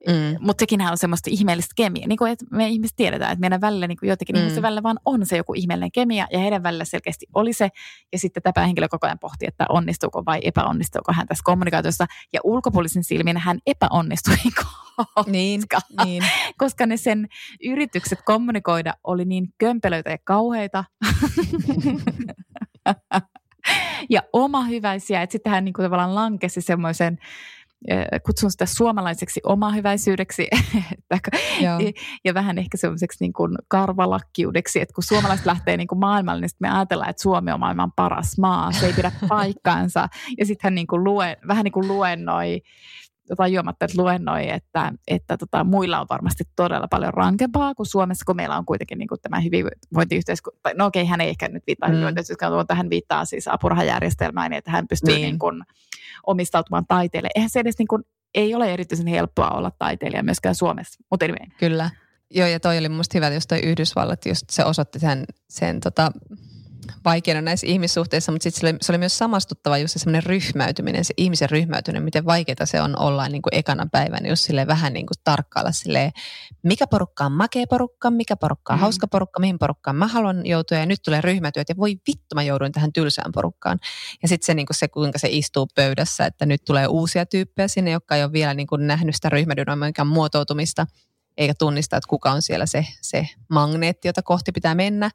Mm. Mutta sekinhän on semmoista ihmeellistä kemiaa. Niin kuin, että me ihmiset tiedetään, että meidän välillä, niin kuin jotenkin mm. ihmisten välillä vaan on se joku ihmeellinen kemia, ja heidän välillä selkeästi oli se. Ja sitten tämä henkilö koko ajan pohti, että onnistuuko vai epäonnistuuko hän tässä kommunikaatiossa. Ja ulkopuolisen silmin hän epäonnistui, <laughs> koska, niin, niin. koska ne sen yritykset kommunikoida oli niin kömpelöitä ja kauheita. <laughs> ja oma hyväisiä, että sitten hän niin kuin tavallaan lankesi semmoisen kutsun sitä suomalaiseksi omahyväisyydeksi <laughs> ja vähän ehkä semmoiseksi niin kuin karvalakkiudeksi, että kun suomalaiset lähtee niin kuin maailmalle, niin me ajatellaan, että Suomi on maailman paras maa, se ei pidä <laughs> paikkaansa. Ja sitten hän niin kuin lue, vähän niin kuin luennoi tajuamatta, että luennoi, että, että tota, muilla on varmasti todella paljon rankempaa kuin Suomessa, kun meillä on kuitenkin niin kuin tämä hyvinvointiyhteiskunta. No okei, hän ei ehkä nyt viittaa mm. hyvinvointiyhteiskuntaan, mutta hän viittaa siis apurahajärjestelmään, niin että hän pystyy niin. Niin kuin omistautumaan taiteelle. Eihän se edes niin kuin, ei ole erityisen helppoa olla taiteilija myöskään Suomessa, mutta anyway. Kyllä. Joo, ja toi oli musta hyvä, jos toi Yhdysvallat, just se osoitti sen, sen tota, vaikeana näissä ihmissuhteissa, mutta sitten se, se oli myös samastuttava just se semmoinen ryhmäytyminen, se ihmisen ryhmäytyminen, miten vaikeaa se on olla niin kuin ekana päivänä, jos sille vähän niin kuin tarkkailla silleen, mikä porukka on makea porukka, mikä porukka on mm. hauska porukka, mihin porukkaan mä haluan joutua ja nyt tulee ryhmätyöt ja voi vittu mä jouduin tähän tylsään porukkaan. Ja sitten se, niin kuin se, kuinka se istuu pöydässä, että nyt tulee uusia tyyppejä sinne, jotka ei ole vielä niin kuin nähnyt sitä ryhmädynamiikan muotoutumista – eikä tunnista, että kuka on siellä se, se magneetti, jota kohti pitää mennä.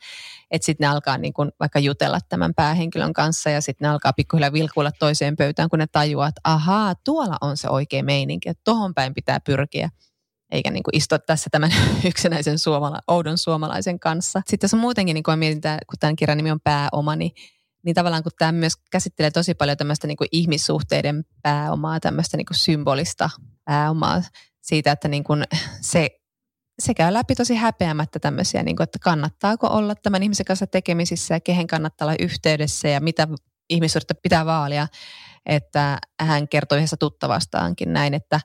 Että sitten ne alkaa niin kun vaikka jutella tämän päähenkilön kanssa ja sitten ne alkaa pikkuhiljaa vilkuilla toiseen pöytään, kun ne tajuaa, että ahaa, tuolla on se oikea meininki, että tohon päin pitää pyrkiä eikä niin kuin istua tässä tämän <laughs> yksinäisen suomala, oudon suomalaisen kanssa. Sitten on muutenkin, niin kun mietitään, kun tämän kirjan nimi on pääoma, niin, niin tavallaan kun tämä myös käsittelee tosi paljon tämmöistä niin kuin ihmissuhteiden pääomaa, tämmöistä niin kuin symbolista pääomaa, siitä, että niin kuin se, se käy läpi tosi häpeämättä tämmöisiä, niin kuin, että kannattaako olla tämän ihmisen kanssa tekemisissä ja kehen kannattaa olla yhteydessä ja mitä ihmissuhdetta pitää vaalia. Että hän kertoi yhdessä tuttavastaankin näin, että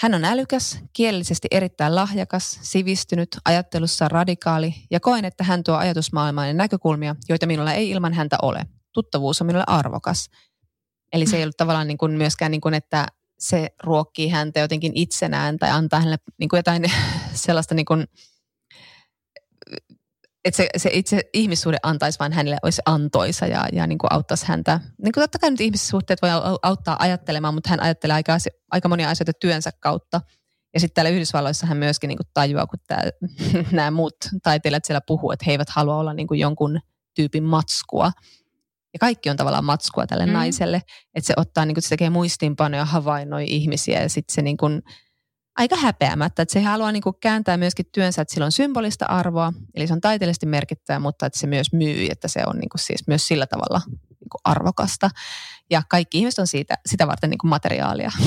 hän on älykäs, kielellisesti erittäin lahjakas, sivistynyt, ajattelussa radikaali ja koen, että hän tuo ajatusmaailmaan näkökulmia, joita minulla ei ilman häntä ole. Tuttavuus on minulle arvokas. Eli se ei ollut tavallaan niin kuin myöskään, niin kuin, että se ruokkii häntä jotenkin itsenään tai antaa hänelle niin kuin jotain <laughs> sellaista, niin kuin, että se, se itse ihmissuhde antaisi vain hänelle, olisi antoisa ja, ja niin kuin auttaisi häntä. Niin kuin totta kai nyt ihmissuhteet voi auttaa ajattelemaan, mutta hän ajattelee aika, aika monia asioita työnsä kautta. Ja sitten täällä Yhdysvalloissa hän myöskin niin kuin tajuaa, kun tämä, <laughs> nämä muut taiteilijat siellä puhuu, että he eivät halua olla niin kuin jonkun tyypin matskua, ja kaikki on tavallaan matskua tälle mm. naiselle. Että se ottaa, niin kuin, se tekee muistiinpanoja, havainnoi ihmisiä ja sitten se niin kuin, aika häpeämättä, että se haluaa niin kuin kääntää myöskin työnsä, että sillä on symbolista arvoa, eli se on taiteellisesti merkittävä, mutta että se myös myy, että se on niin kuin siis myös sillä tavalla niin kuin arvokasta. Ja kaikki ihmiset on siitä, sitä varten niin kuin materiaalia. <laughs>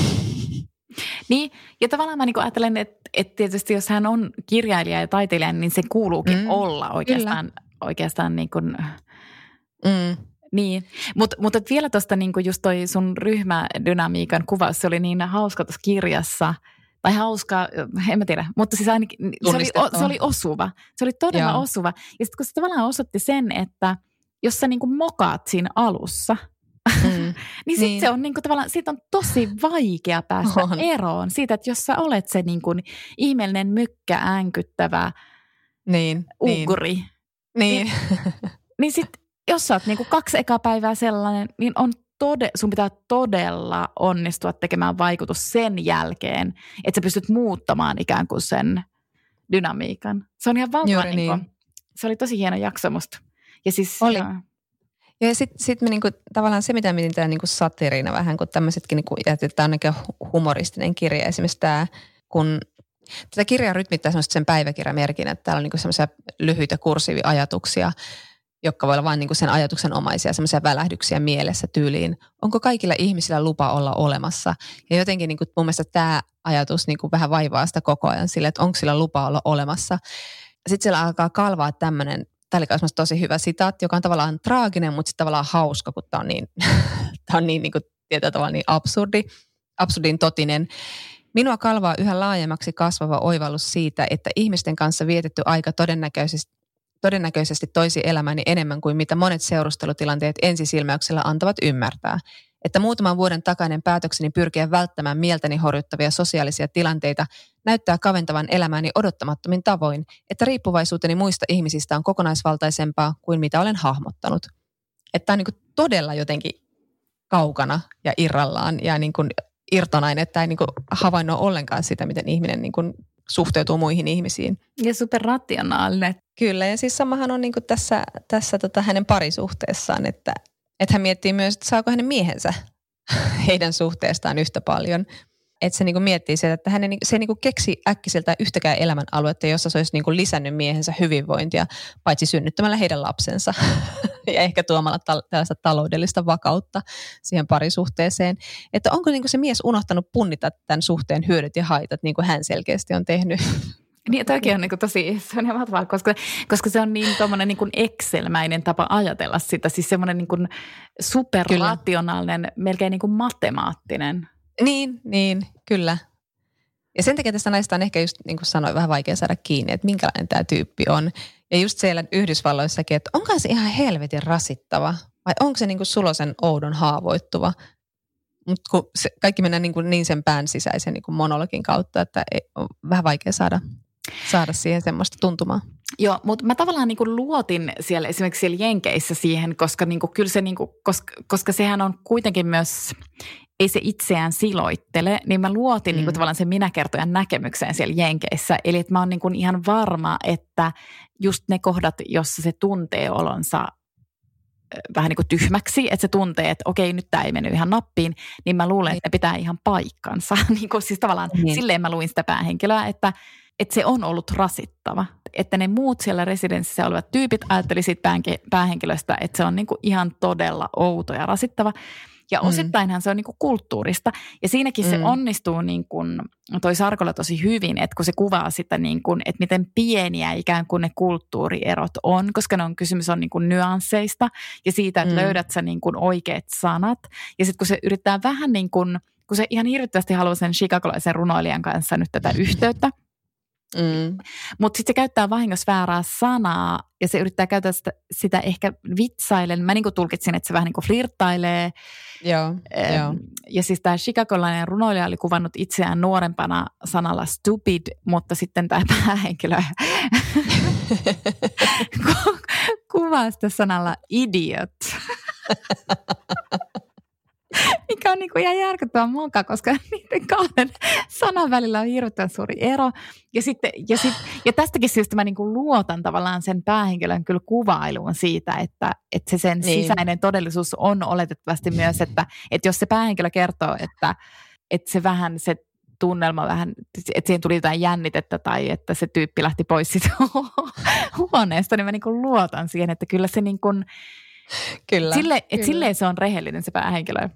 Niin, ja tavallaan mä niin ajattelen, että, että tietysti jos hän on kirjailija ja taiteilija, niin se kuuluukin mm, olla oikeastaan, oikeastaan niin kuin, mm niin, mutta mut vielä tuosta niinku just toi sun ryhmädynamiikan kuvaus, se oli niin hauska tuossa kirjassa, tai hauska, en mä tiedä, mutta siis ainakin se oli, se oli osuva. Se oli todella Joo. osuva. Ja sitten kun se tavallaan osoitti sen, että jos sä niinku mokaat siinä alussa, mm. <laughs> niin sitten niin. se on niinku tavallaan, siitä on tosi vaikea päästä on. eroon siitä, että jos sä olet se niinku ihmeellinen mykkä äänkyttävä niin, uguri, niin, niin, niin, niin sitten jos sä oot niinku kaksi ekaa päivää sellainen, niin on tode, sun pitää todella onnistua tekemään vaikutus sen jälkeen, että sä pystyt muuttamaan ikään kuin sen dynamiikan. Se on ihan valtava, niin. niin. se oli tosi hieno jakso musta. Ja siis, oli. Ja, Ja sitten sit me niinku, tavallaan se, mitä mietin tämä niinku satiirina vähän, kun tämmöisetkin, niinku, ja tämä on humoristinen kirja. Esimerkiksi tämä, kun tätä kirjaa rytmittää sen päiväkirjamerkin, että täällä on niinku semmoisia lyhyitä kursiivia ajatuksia, jotka voi olla vain niinku sen ajatuksen omaisia, semmoisia välähdyksiä mielessä tyyliin. Onko kaikilla ihmisillä lupa olla olemassa? Ja jotenkin niinku, mun mielestä tämä ajatus niinku vähän vaivaa sitä koko ajan sille, että onko sillä lupa olla olemassa. Sitten siellä alkaa kalvaa tämmöinen tämä oli tosi hyvä sitaatti, joka on tavallaan traaginen, mutta sitten tavallaan hauska, kun tämä on niin, <laughs> tämä on niin, niin kuin, tietyllä tavalla niin absurdi, absurdin totinen. Minua kalvaa yhä laajemmaksi kasvava oivallus siitä, että ihmisten kanssa vietetty aika todennäköisesti, todennäköisesti toisi elämäni enemmän kuin mitä monet seurustelutilanteet ensisilmäyksellä antavat ymmärtää – että muutaman vuoden takainen päätökseni pyrkiä välttämään mieltäni horjuttavia sosiaalisia tilanteita näyttää kaventavan elämääni odottamattomin tavoin, että riippuvaisuuteni muista ihmisistä on kokonaisvaltaisempaa kuin mitä olen hahmottanut. Että on niin todella jotenkin kaukana ja irrallaan ja niin kuin irtonainen, että ei niin kuin havainnut ollenkaan sitä, miten ihminen niin kuin suhteutuu muihin ihmisiin. Ja superrationaalinen. Kyllä, ja siis samahan on niin tässä, tässä tota hänen parisuhteessaan, että, että hän miettii myös, että saako hänen miehensä <laughs> heidän suhteestaan yhtä paljon. Että se niinku miettii sitä, että hän se niinku keksi äkkiseltä yhtäkään elämän aluetta, jossa se olisi niinku lisännyt miehensä hyvinvointia, paitsi synnyttämällä heidän lapsensa <laughs> ja ehkä tuomalla ta- tällaista taloudellista vakautta siihen parisuhteeseen. Että onko niinku se mies unohtanut punnita tämän suhteen hyödyt ja haitat, niin kuin hän selkeästi on tehnyt <laughs> niin, toki on niin kuin tosi se on mahtavaa, koska, koska se on niin tuommoinen niin Excel-mäinen tapa ajatella sitä. Siis semmoinen niin superrationaalinen, melkein niin kuin matemaattinen. Niin, niin, kyllä. Ja sen takia tästä naista on ehkä just niin kuin sanoin, vähän vaikea saada kiinni, että minkälainen tämä tyyppi on. Ja just siellä Yhdysvalloissakin, että onko se ihan helvetin rasittava vai onko se niin kuin sulosen oudon haavoittuva. Mutta kun se, kaikki mennään niin, kuin niin sen pään sisäisen niin kuin monologin kautta, että ei, on vähän vaikea saada saada siihen semmoista tuntumaa. Joo, mutta mä tavallaan niin luotin siellä esimerkiksi siellä Jenkeissä siihen, koska, niin kuin, kyllä se, niin kuin, koska, koska sehän on kuitenkin myös, ei se itseään siloittele, niin mä luotin mm. niin kuin, tavallaan sen minäkertojan näkemykseen siellä Jenkeissä. Eli että mä oon niin kuin ihan varma, että just ne kohdat, jossa se tuntee olonsa vähän niin kuin tyhmäksi, että se tuntee, että okei, nyt tämä ei mennyt ihan nappiin, niin mä luulen, että ne pitää ihan paikkansa. <laughs> niin kuin siis tavallaan niin. silleen mä luin sitä päähenkilöä, että että se on ollut rasittava. Että ne muut siellä residenssissä olevat tyypit ajatteli siitä päähenkilöstä, että se on niinku ihan todella outo ja rasittava. Ja mm. osittainhan se on niinku kulttuurista. Ja siinäkin mm. se onnistuu, niin kuin toi Sarkola tosi hyvin, että kun se kuvaa sitä, niin kuin, että miten pieniä ikään kuin ne kulttuurierot on, koska ne on, kysymys on niin kuin nyansseista ja siitä, että mm. löydät sä niin kuin oikeat sanat. Ja sitten kun se yrittää vähän niin kuin, kun se ihan hirvittävästi haluaa sen chicagolaisen runoilijan kanssa nyt tätä yhteyttä, Mm. Mutta sitten se käyttää vahingossa väärää sanaa ja se yrittää käyttää sitä, sitä ehkä vitsailen. Mä niinku tulkitsin, että se vähän niinku flirttailee. Joo, ähm, joo. Ja siis tämä chicagolainen runoilija oli kuvannut itseään nuorempana sanalla stupid, mutta sitten tämä <laughs> päähenkilö kuvaa sitä sanalla idiot. <laughs> mikä on niin kuin ihan järkyttävän monka, koska <laughs> niiden kahden sanan välillä on hirveän suuri ero. Ja, sitten, ja, sit, ja tästäkin syystä mä niin kuin luotan tavallaan sen päähenkilön kyllä kuvailuun siitä, että, että se sen niin. sisäinen todellisuus on oletettavasti myös, että, että jos se päähenkilö kertoo, että, että se vähän se tunnelma vähän, että siihen tuli jotain jännitettä tai että se tyyppi lähti pois siitä <laughs> huoneesta, niin mä niin kuin luotan siihen, että kyllä se niin kuin, Kyllä, sille, että kyllä. silleen se on rehellinen se päähenkilö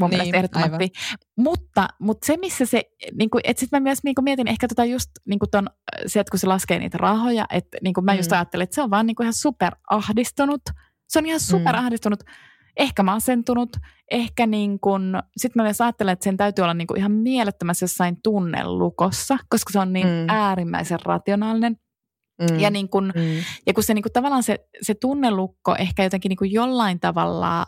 mun niin, mielestä ehdottomasti. Mutta, mutta se, missä se, niin kuin, että sitten mä myös niin kuin mietin ehkä tota just niin kuin ton, se, että kun se laskee niitä rahoja, että niin kuin mä mm. just ajattelin, että se on vaan niin kuin ihan superahdistunut. Se on ihan superahdistunut, mm. ehkä masentunut, ehkä niin kuin, sitten mä myös ajattelen, että sen täytyy olla niin kuin ihan mielettömässä jossain tunnelukossa, koska se on niin mm. äärimmäisen rationaalinen. Mm. Ja, niin kun, mm. ja kun se niin kun tavallaan se, se tunnelukko ehkä jotenkin niin jollain tavalla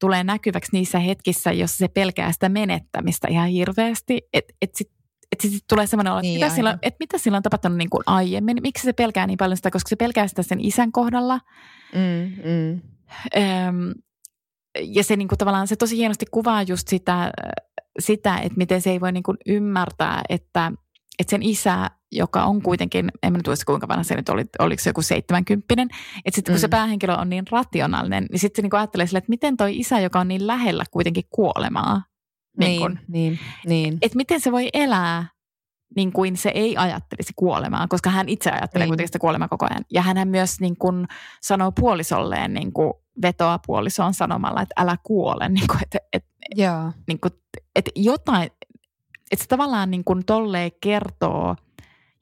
tulee näkyväksi niissä hetkissä, jossa se pelkää sitä menettämistä ihan hirveästi, että et sitten että sitten tulee semmoinen olo, että, niin, mitä sillä, että mitä sillä on tapahtunut niin kuin aiemmin, miksi se pelkää niin paljon sitä, koska se pelkää sitä sen isän kohdalla. Mm, mm. Öm, ja se niin kuin tavallaan, se tosi hienosti kuvaa just sitä, sitä että miten se ei voi niin kuin ymmärtää, että että sen isä, joka on kuitenkin, en mä nyt muista kuinka vanha se nyt oli, oliko se joku seitsemänkymppinen, että sitten kun mm. se päähenkilö on niin rationaalinen, niin sitten se niin ajattelee sille, että miten toi isä, joka on niin lähellä kuitenkin kuolemaa, niin, niin, kun, niin, niin. että miten se voi elää niin kuin se ei ajattelisi kuolemaa, koska hän itse ajattelee niin. kuitenkin sitä kuolemaa koko ajan. Ja hän myös niin kuin sanoo puolisolleen, niin kuin vetoa puolisoon sanomalla, että älä kuole. <laughs> Niin kuin, että, että, Joo. Niin kuin, että jotain, että se tavallaan niin kuin tolleen kertoo,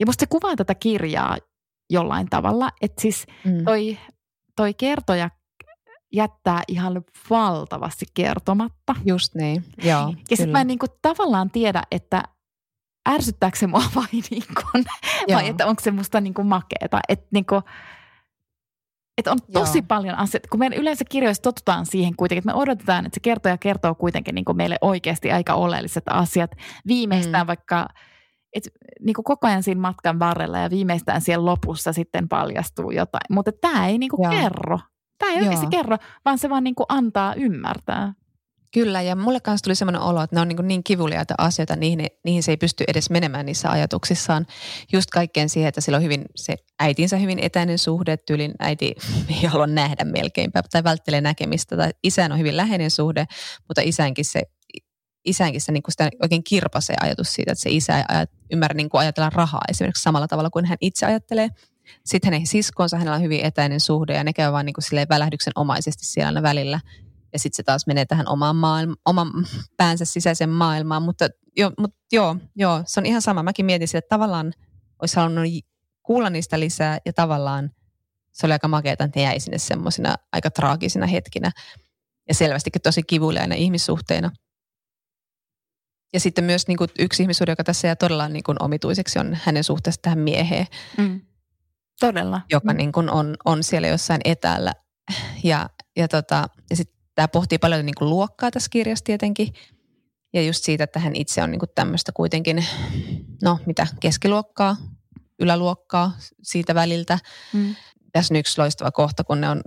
ja musta se kuvaa tätä kirjaa jollain tavalla, että siis mm. toi, toi kertoja jättää ihan valtavasti kertomatta. Just niin, joo. Ja sitten mä en niin kuin tavallaan tiedä, että ärsyttääkö se mua <laughs> vai, niin kuin, vai että onko se musta niin kuin makeeta. Että niin kuin, että on tosi Joo. paljon asioita, kun meidän yleensä kirjoissa totutaan siihen kuitenkin, että me odotetaan, että se kertoja kertoo kuitenkin niin kuin meille oikeasti aika oleelliset asiat. Viimeistään mm. vaikka, että niin kuin koko ajan siinä matkan varrella ja viimeistään siellä lopussa sitten paljastuu jotain. Mutta tämä ei niin kuin kerro. Tämä ei Joo. oikeasti kerro, vaan se vaan niin kuin antaa ymmärtää. Kyllä, ja mulle kanssa tuli semmoinen olo, että ne on niin, niin kivuliaita asioita, niihin, niihin se ei pysty edes menemään niissä ajatuksissaan. Just kaikkeen siihen, että sillä on hyvin se äitinsä hyvin etäinen suhde, tyylin äiti <laughs> ei halua nähdä melkeinpä tai välttelee näkemistä, tai isän on hyvin läheinen suhde, mutta isänkin se isänkin se, niin kuin sitä oikein kirpasee ajatus siitä, että se isä ei ajat, ymmärrä niin kuin ajatella rahaa esimerkiksi samalla tavalla kuin hän itse ajattelee. Sitten hänen siskonsa, hänellä on hyvin etäinen suhde ja ne käy vaan niin kuin välähdyksen omaisesti siellä välillä – ja sitten se taas menee tähän omaan maailma, oman <laughs> päänsä sisäiseen maailmaan. Mutta, jo, mutta joo, joo, se on ihan sama. Mäkin mietin sitä, että tavallaan olisi halunnut kuulla niistä lisää ja tavallaan se oli aika makeata, että ne jäi sinne semmoisina aika traagisina hetkinä ja selvästikin tosi kivuliaina ihmissuhteina. Ja sitten myös niin kuin yksi ihmissuhde, joka tässä jää todella niin kuin omituiseksi, on hänen suhteessa tähän mieheen. Mm. Todella. Joka mm. niin kuin on, on siellä jossain etäällä. Ja, ja, tota, ja sitten Tämä pohtii paljon niin kuin luokkaa tässä kirjassa tietenkin. Ja just siitä, että hän itse on niin kuin tämmöistä kuitenkin, no mitä, keskiluokkaa, yläluokkaa siitä väliltä. Mm. Tässä on yksi loistava kohta, kun ne on,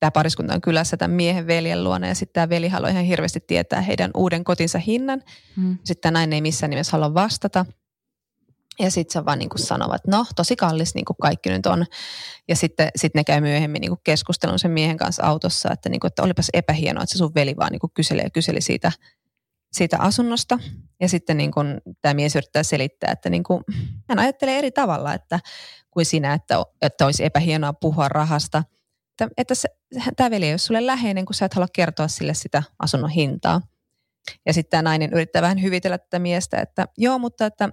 tämä pariskunta on kylässä tämän miehen veljen luona ja sitten tämä veli haluaa ihan hirveästi tietää heidän uuden kotinsa hinnan. Mm. Sitten tämä nainen ei missään nimessä halua vastata – ja sitten se vaan niin sanovat, että no tosi kallis niin kaikki nyt on. Ja sitten sit ne käy myöhemmin niin keskustelun sen miehen kanssa autossa, että, niin kuin, että olipas epähienoa, että se sun veli vaan niin kyseli ja kyseli siitä, siitä asunnosta. Ja sitten niin tämä mies yrittää selittää, että niin kuin, hän ajattelee eri tavalla että, kuin sinä, että, että olisi epähienoa puhua rahasta. Että, että se, tämä veli ei ole sulle läheinen, kun sä et halua kertoa sille sitä asunnon hintaa. Ja sitten tämä nainen yrittää vähän hyvitellä tätä miestä, että joo, mutta että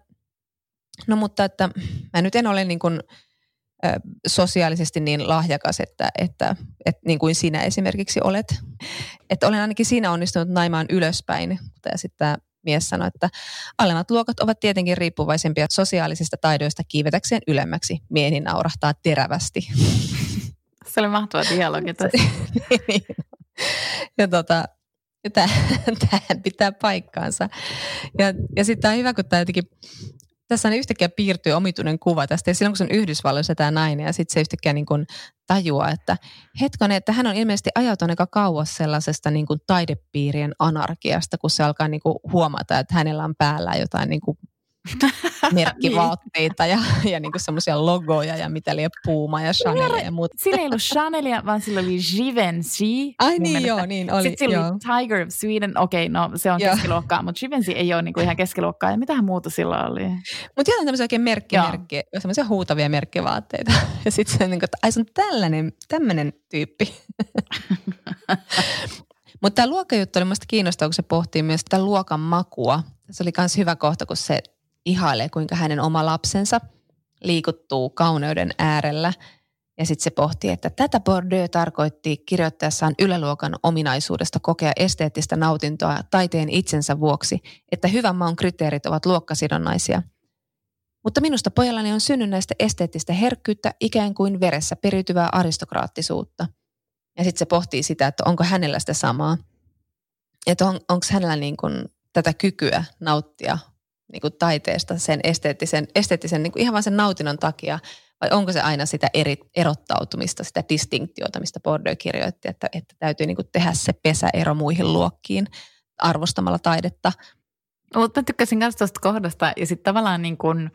No mutta että mä nyt en ole niin kuin, ö, sosiaalisesti niin lahjakas, että, että, että niin kuin sinä esimerkiksi olet. Että olen ainakin siinä onnistunut naimaan ylöspäin. Ja sitten tämä mies sanoi, että alemmat luokat ovat tietenkin riippuvaisempia sosiaalisista taidoista kiivetäkseen ylemmäksi. Mieheni naurahtaa terävästi. <laughs> Se oli mahtava dialogi <laughs> tässä. niin. Ja tota, tähän <laughs> pitää paikkaansa. Ja, ja sitten on hyvä, kun tämä jotenkin tässä yhtäkkiä piirtyy omituinen kuva tästä. Ja silloin kun se on Yhdysvalloissa tämä nainen ja sitten se yhtäkkiä niin kuin tajuaa, että hetkonen, että hän on ilmeisesti ajautunut aika kauas sellaisesta niin kuin taidepiirien anarkiasta, kun se alkaa niin kuin huomata, että hänellä on päällä jotain niin kuin <laughs> merkkivaatteita ja, ja niinku semmoisia logoja ja mitä liian Puma ja Chanel ja muuta. Sillä ei ollut Chanelia, vaan sillä oli Givenchy. Ai niin joo, niin oli. Sitten sillä oli Tiger of Sweden, okei, okay, no se on joo. keskiluokkaa, mutta Givenchy ei ole niinku ihan keskiluokkaa. Ja mitähän muuta sillä oli? Mutta jotain tämmöisiä oikein merkki, merkki, semmoisia huutavia merkkivaatteita. <laughs> Ja sitten se, niinku, että ai se on tällainen, tämmöinen tyyppi. <laughs> Mutta tämä luokkajuttu oli minusta kiinnostavaa, kun se pohtii myös sitä luokan makua. Se oli myös hyvä kohta, kun se ihailee, kuinka hänen oma lapsensa liikuttuu kauneuden äärellä. Ja sitten se pohtii, että tätä Bordeaux tarkoitti kirjoittaessaan yläluokan ominaisuudesta kokea esteettistä nautintoa taiteen itsensä vuoksi, että hyvän maun kriteerit ovat luokkasidonnaisia. Mutta minusta pojallani on synnynnäistä esteettistä herkkyyttä ikään kuin veressä periytyvää aristokraattisuutta. Ja sitten se pohtii sitä, että onko hänellä sitä samaa. Että on, onko hänellä niin kuin tätä kykyä nauttia niin kuin taiteesta sen esteettisen, esteettisen niin kuin ihan vain sen nautinnon takia, vai onko se aina sitä eri, erottautumista, sitä distinktiota, mistä Bordeaux kirjoitti, että, että täytyy niin kuin tehdä se pesäero muihin luokkiin arvostamalla taidetta. Mutta tykkäsin myös tuosta kohdasta ja sitten tavallaan niin kun,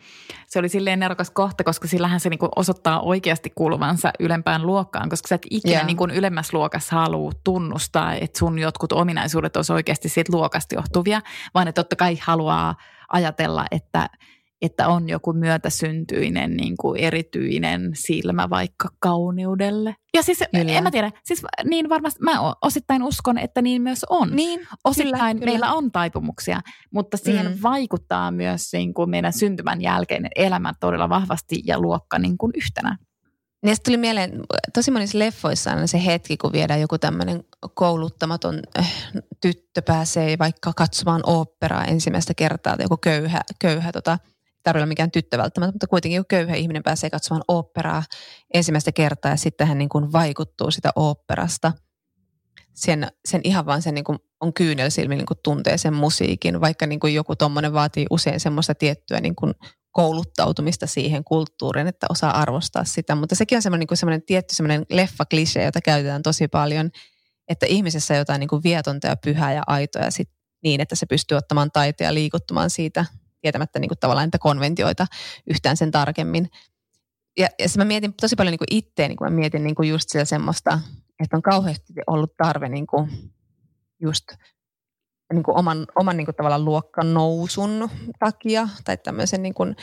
se oli silleen nerokas kohta, koska sillähän se niin kun osoittaa oikeasti kuuluvansa ylempään luokkaan, koska sä et ikinä Joo. niin kun ylemmässä luokassa halua tunnustaa, että sun jotkut ominaisuudet olisi oikeasti siitä luokasta johtuvia, vaan että totta kai haluaa ajatella, että että on joku myötäsyntyinen niin kuin erityinen silmä vaikka kauneudelle. Ja siis Kyllä. en mä tiedä, siis niin varmasti mä osittain uskon, että niin myös on. Niin, Osittain kyllä, kyllä. meillä on taipumuksia, mutta siihen Mm. vaikuttaa myös niin kuin meidän syntymän jälkeinen elämä todella vahvasti ja luokka niin kuin yhtenä. Niin tuli mieleen, tosi monissa leffoissa on se hetki, kun viedään joku tämmöinen kouluttamaton äh, tyttö pääsee vaikka katsomaan oopperaa ensimmäistä kertaa, tai joku köyhä, köyhä tota, tarvitse mikään tyttö välttämättä, mutta kuitenkin joku köyhä ihminen pääsee katsomaan oopperaa ensimmäistä kertaa ja sitten hän niin kuin vaikuttuu sitä oopperasta. Sen, sen ihan vaan sen niin kuin on kyynel silmin niin kuin tuntee sen musiikin, vaikka niin kuin joku tommonen vaatii usein semmoista tiettyä niin kuin kouluttautumista siihen kulttuuriin, että osaa arvostaa sitä. Mutta sekin on semmoinen, niin semmoinen tietty semmoinen leffa-klisee, jota käytetään tosi paljon, että ihmisessä jotain niin kuin vietonta ja pyhää ja aitoa ja sit niin, että se pystyy ottamaan taiteen ja liikuttumaan siitä tietämättä niin kuin tavallaan niitä konventioita yhtään sen tarkemmin. Ja, ja se mä mietin tosi paljon niin kuin itteeni, kun mä mietin niin kuin just sitä semmoista, että on kauheasti ollut tarve niin kuin just niin kuin oman, oman niin kuin tavallaan luokkan nousun takia tai tämmöisen niin kuin,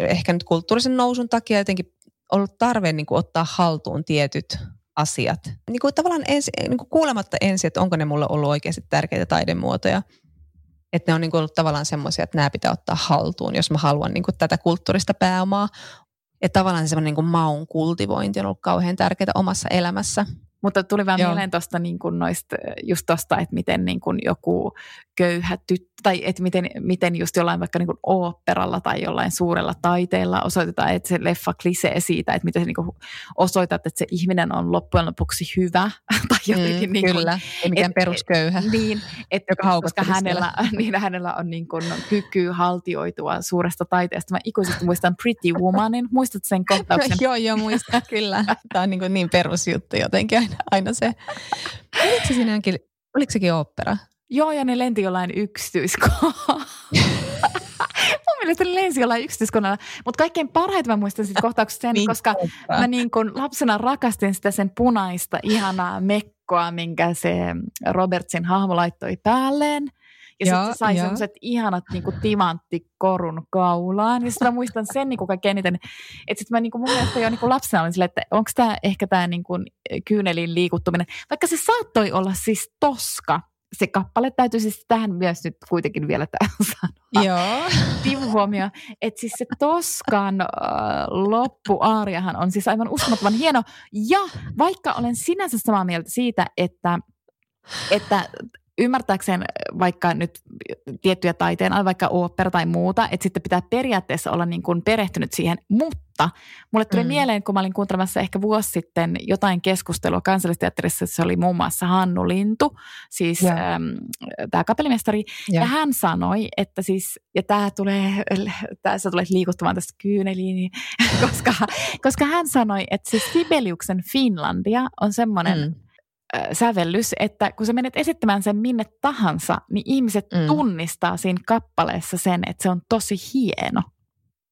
ehkä nyt kulttuurisen nousun takia jotenkin ollut tarve niin kuin ottaa haltuun tietyt asiat. Niin kuin tavallaan ensi, niin kuin kuulematta ensin, että onko ne mulle ollut oikeasti tärkeitä taidemuotoja. Että ne on niin kuin ollut tavallaan semmoisia, että nämä pitää ottaa haltuun, jos mä haluan niin kuin tätä kulttuurista pääomaa. Että tavallaan se semmoinen niin maun kultivointi on ollut kauhean tärkeää omassa elämässä. Mutta tuli vaan Joo. mieleen tuosta niin kuin noista, just tuosta, että miten niin kuin joku köyhä tyttö, tai että miten, miten just jollain vaikka niin kuin oopperalla tai jollain suurella taiteella osoitetaan, että se leffa klisee siitä, että miten se niin kuin osoitat, että se ihminen on loppujen lopuksi hyvä, <laughs> tai jotenkin Mm, niin kuin, kyllä, ei mikään et- perusköyhä. Niin, että Joka koska hänellä, <laughs> niin hänellä on niin kuin kyky haltioitua suuresta taiteesta. Mä ikuisesti muistan Pretty Womanin. Muistat sen kohtauksen? <laughs> joo, joo, muistan kyllä. Tämä on niin, kuin niin perusjuttu jotenkin aina, aina se. Oliko se siinä jonkin, oliko sekin opera? Joo, ja ne lenti jollain yksityiskohdalla. <laughs> Mun mielestä ne lensi jollain yksityiskohdalla. Mutta kaikkein parhaiten mä muistan siitä kohtauksesta sen, Niin, koska opera. mä niin kun lapsena rakastin sitä sen punaista, ihanaa mekkoa, minkä se Robertsin hahmo laittoi päälleen. Ja sitten se sai semmoiset ihanat niinku timanttikorun kaulaan. Ja sitten mä muistan sen niinku kaikkein eniten, että sitten mä niinku mun mielestä jo niinku lapsena olin silleen, että onko tämä ehkä tämä niinku kyynelin liikuttuminen. Vaikka se saattoi olla siis toska, se kappale täytyy siis tähän myös nyt kuitenkin vielä <laughs> sanoa Joo. sivuhuomio, että siis se Toskan äh, loppuaariahan on siis aivan uskomattoman hieno. Ja vaikka olen sinänsä samaa mieltä siitä, että, että ymmärtääkseen vaikka nyt tiettyjä taiteen, vaikka opera tai muuta, että sitten pitää periaatteessa olla niin kuin perehtynyt siihen, mutta mulle tuli Mm. mieleen, kun mä olin kuuntelemassa ehkä vuosi sitten jotain keskustelua kansallisteatterissa, se oli muun muassa Hannu Lintu, siis Joo. tämä kapellimestari, Joo. ja hän sanoi, että siis, ja tämä tulee, tässä tulee liikuttamaan tästä kyyneliin, niin- <laughs> koska, koska hän sanoi, että siis Sibeliuksen Finlandia on semmoinen Mm. Mm. sävellys, että kun sä menet esittämään sen minne tahansa, niin ihmiset Mm. tunnistaa siinä kappaleessa sen, että se on tosi hieno.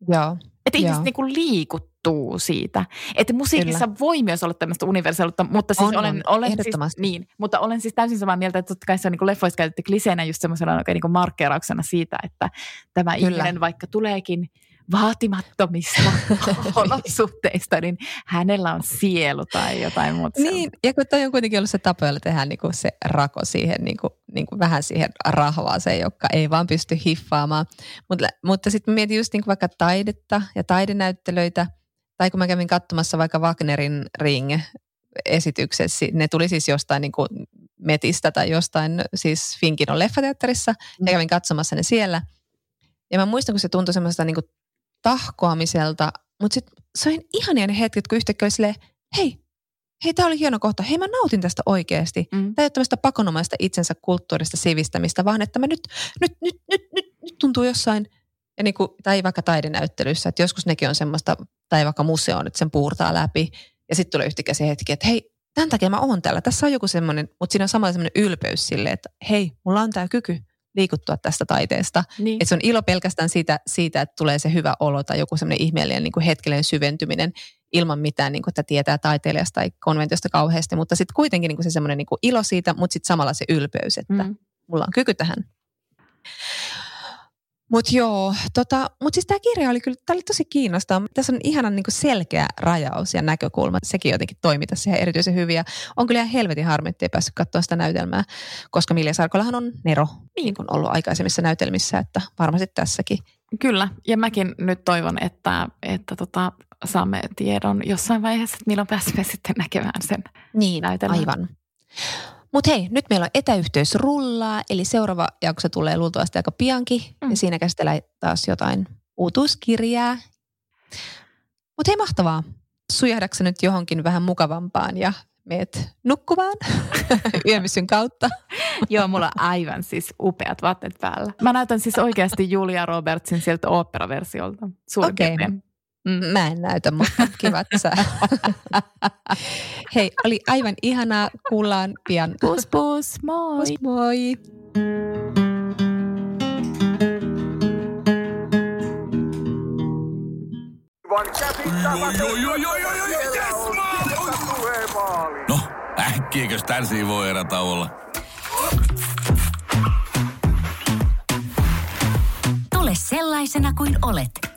Joo. Että ihmiset niinku liikuttuu siitä. Että musiikissa Kyllä. voi myös olla tämmöistä universaalisuutta, mutta siis On, olen, on. olen siis, niin, mutta olen siis täysin samaa mieltä, että totta kai se on niin leffoissa käytetty kliseenä just semmoisena oikein niin markkeerauksena siitä, että tämä. Kyllä. ihminen vaikka tuleekin vaatimattomista <laughs> olosuhteista, niin hänellä on sielu tai jotain muuta. Niin, ja kun toi on kuitenkin ollut se tapa, jolla tehdään niinku se rako siihen, niinku, niinku vähän siihen rahvaaseen, joka ei vaan pysty hiffaamaan. Mutta, mutta sitten mietin just niinku vaikka taidetta ja taidenäyttelöitä, tai kun mä kävin katsomassa vaikka Wagnerin Ring esityksessä, ne tuli siis jostain niinku Metistä tai jostain siis Finkinon leffateatterissa, ja kävin katsomassa ne siellä. Ja mä muistan, kun se tuntui semmoista niinku tahkoamiselta, mutta sitten oli ihania ne hetket, kun yhtäkkiä oli silleen, hei, hei, tämä oli hieno kohta, hei mä nautin tästä oikeasti. Mm. Tämä ei ole tämmöistä pakonomaista itsensä kulttuurista sivistämistä, vaan että mä nyt, nyt, nyt, nyt, nyt, nyt tuntuu jossain, ja niin kuin, tai vaikka taidenäyttelyssä, että joskus nekin on semmoista, tai vaikka museoon, että sen puurtaa läpi, ja sitten tulee yhtäkkiä se hetki, että hei, tämän takia mä oon täällä, tässä on joku semmoinen, mutta siinä on samalla semmoinen ylpeys sille, että hei, mulla on tämä kyky liikuttua tästä taiteesta. Niin. Että se on ilo pelkästään siitä, siitä, että tulee se hyvä olo tai joku semmoinen ihmeellinen niin kuin hetkellinen syventyminen ilman mitään, niin kuin, että tietää taiteilijasta tai konventiosta kauheasti. Mutta sitten kuitenkin niin kuin se semmoinen niin kuin ilo siitä, mutta sitten samalla se ylpeys, että mm. mulla on kyky tähän. Mutta joo, tota, mutta siis tämä kirja oli kyllä, tämä oli tosi kiinnostava. Tässä on ihanan niinku selkeä rajaus ja näkökulma. Sekin jotenkin toimi tässä ihan erityisen hyvin. Ja on kyllä ihan helvetin harmi, että ei päässyt katsoa sitä näytelmää, koska Milja Sarkolahan on Nero, niin kuin ollut aikaisemmissa näytelmissä, että varmasti tässäkin. Kyllä, ja mäkin nyt toivon, että, että tota, saamme tiedon jossain vaiheessa, että milloin pääsemme <laughs> sitten näkemään sen niin, näytelmän. aivan. Mutta hei, nyt meillä on etäyhteys rullaa, eli seuraava jakso tulee luultavasti aika piankin. Mm. Ja siinä käsitellään taas jotain uutuuskirjaa. Mutta hei, mahtavaa. Sujahdaksä nyt johonkin vähän mukavampaan ja meet nukkumaan <laughs> yömissyn kautta? Joo, mulla on aivan siis upeat vaatteet päällä. Mä näytän siis oikeasti Julia Robertsin sieltä operaversiolta. Okei. Okay. Mä en näytä, mutta kiva, että sä. Hei, oli aivan ihanaa. Kuullaan pian. Pus pus, moi. Pus moi. No, äkkiäkös tän voi erä olla? Tule sellaisena kuin olet,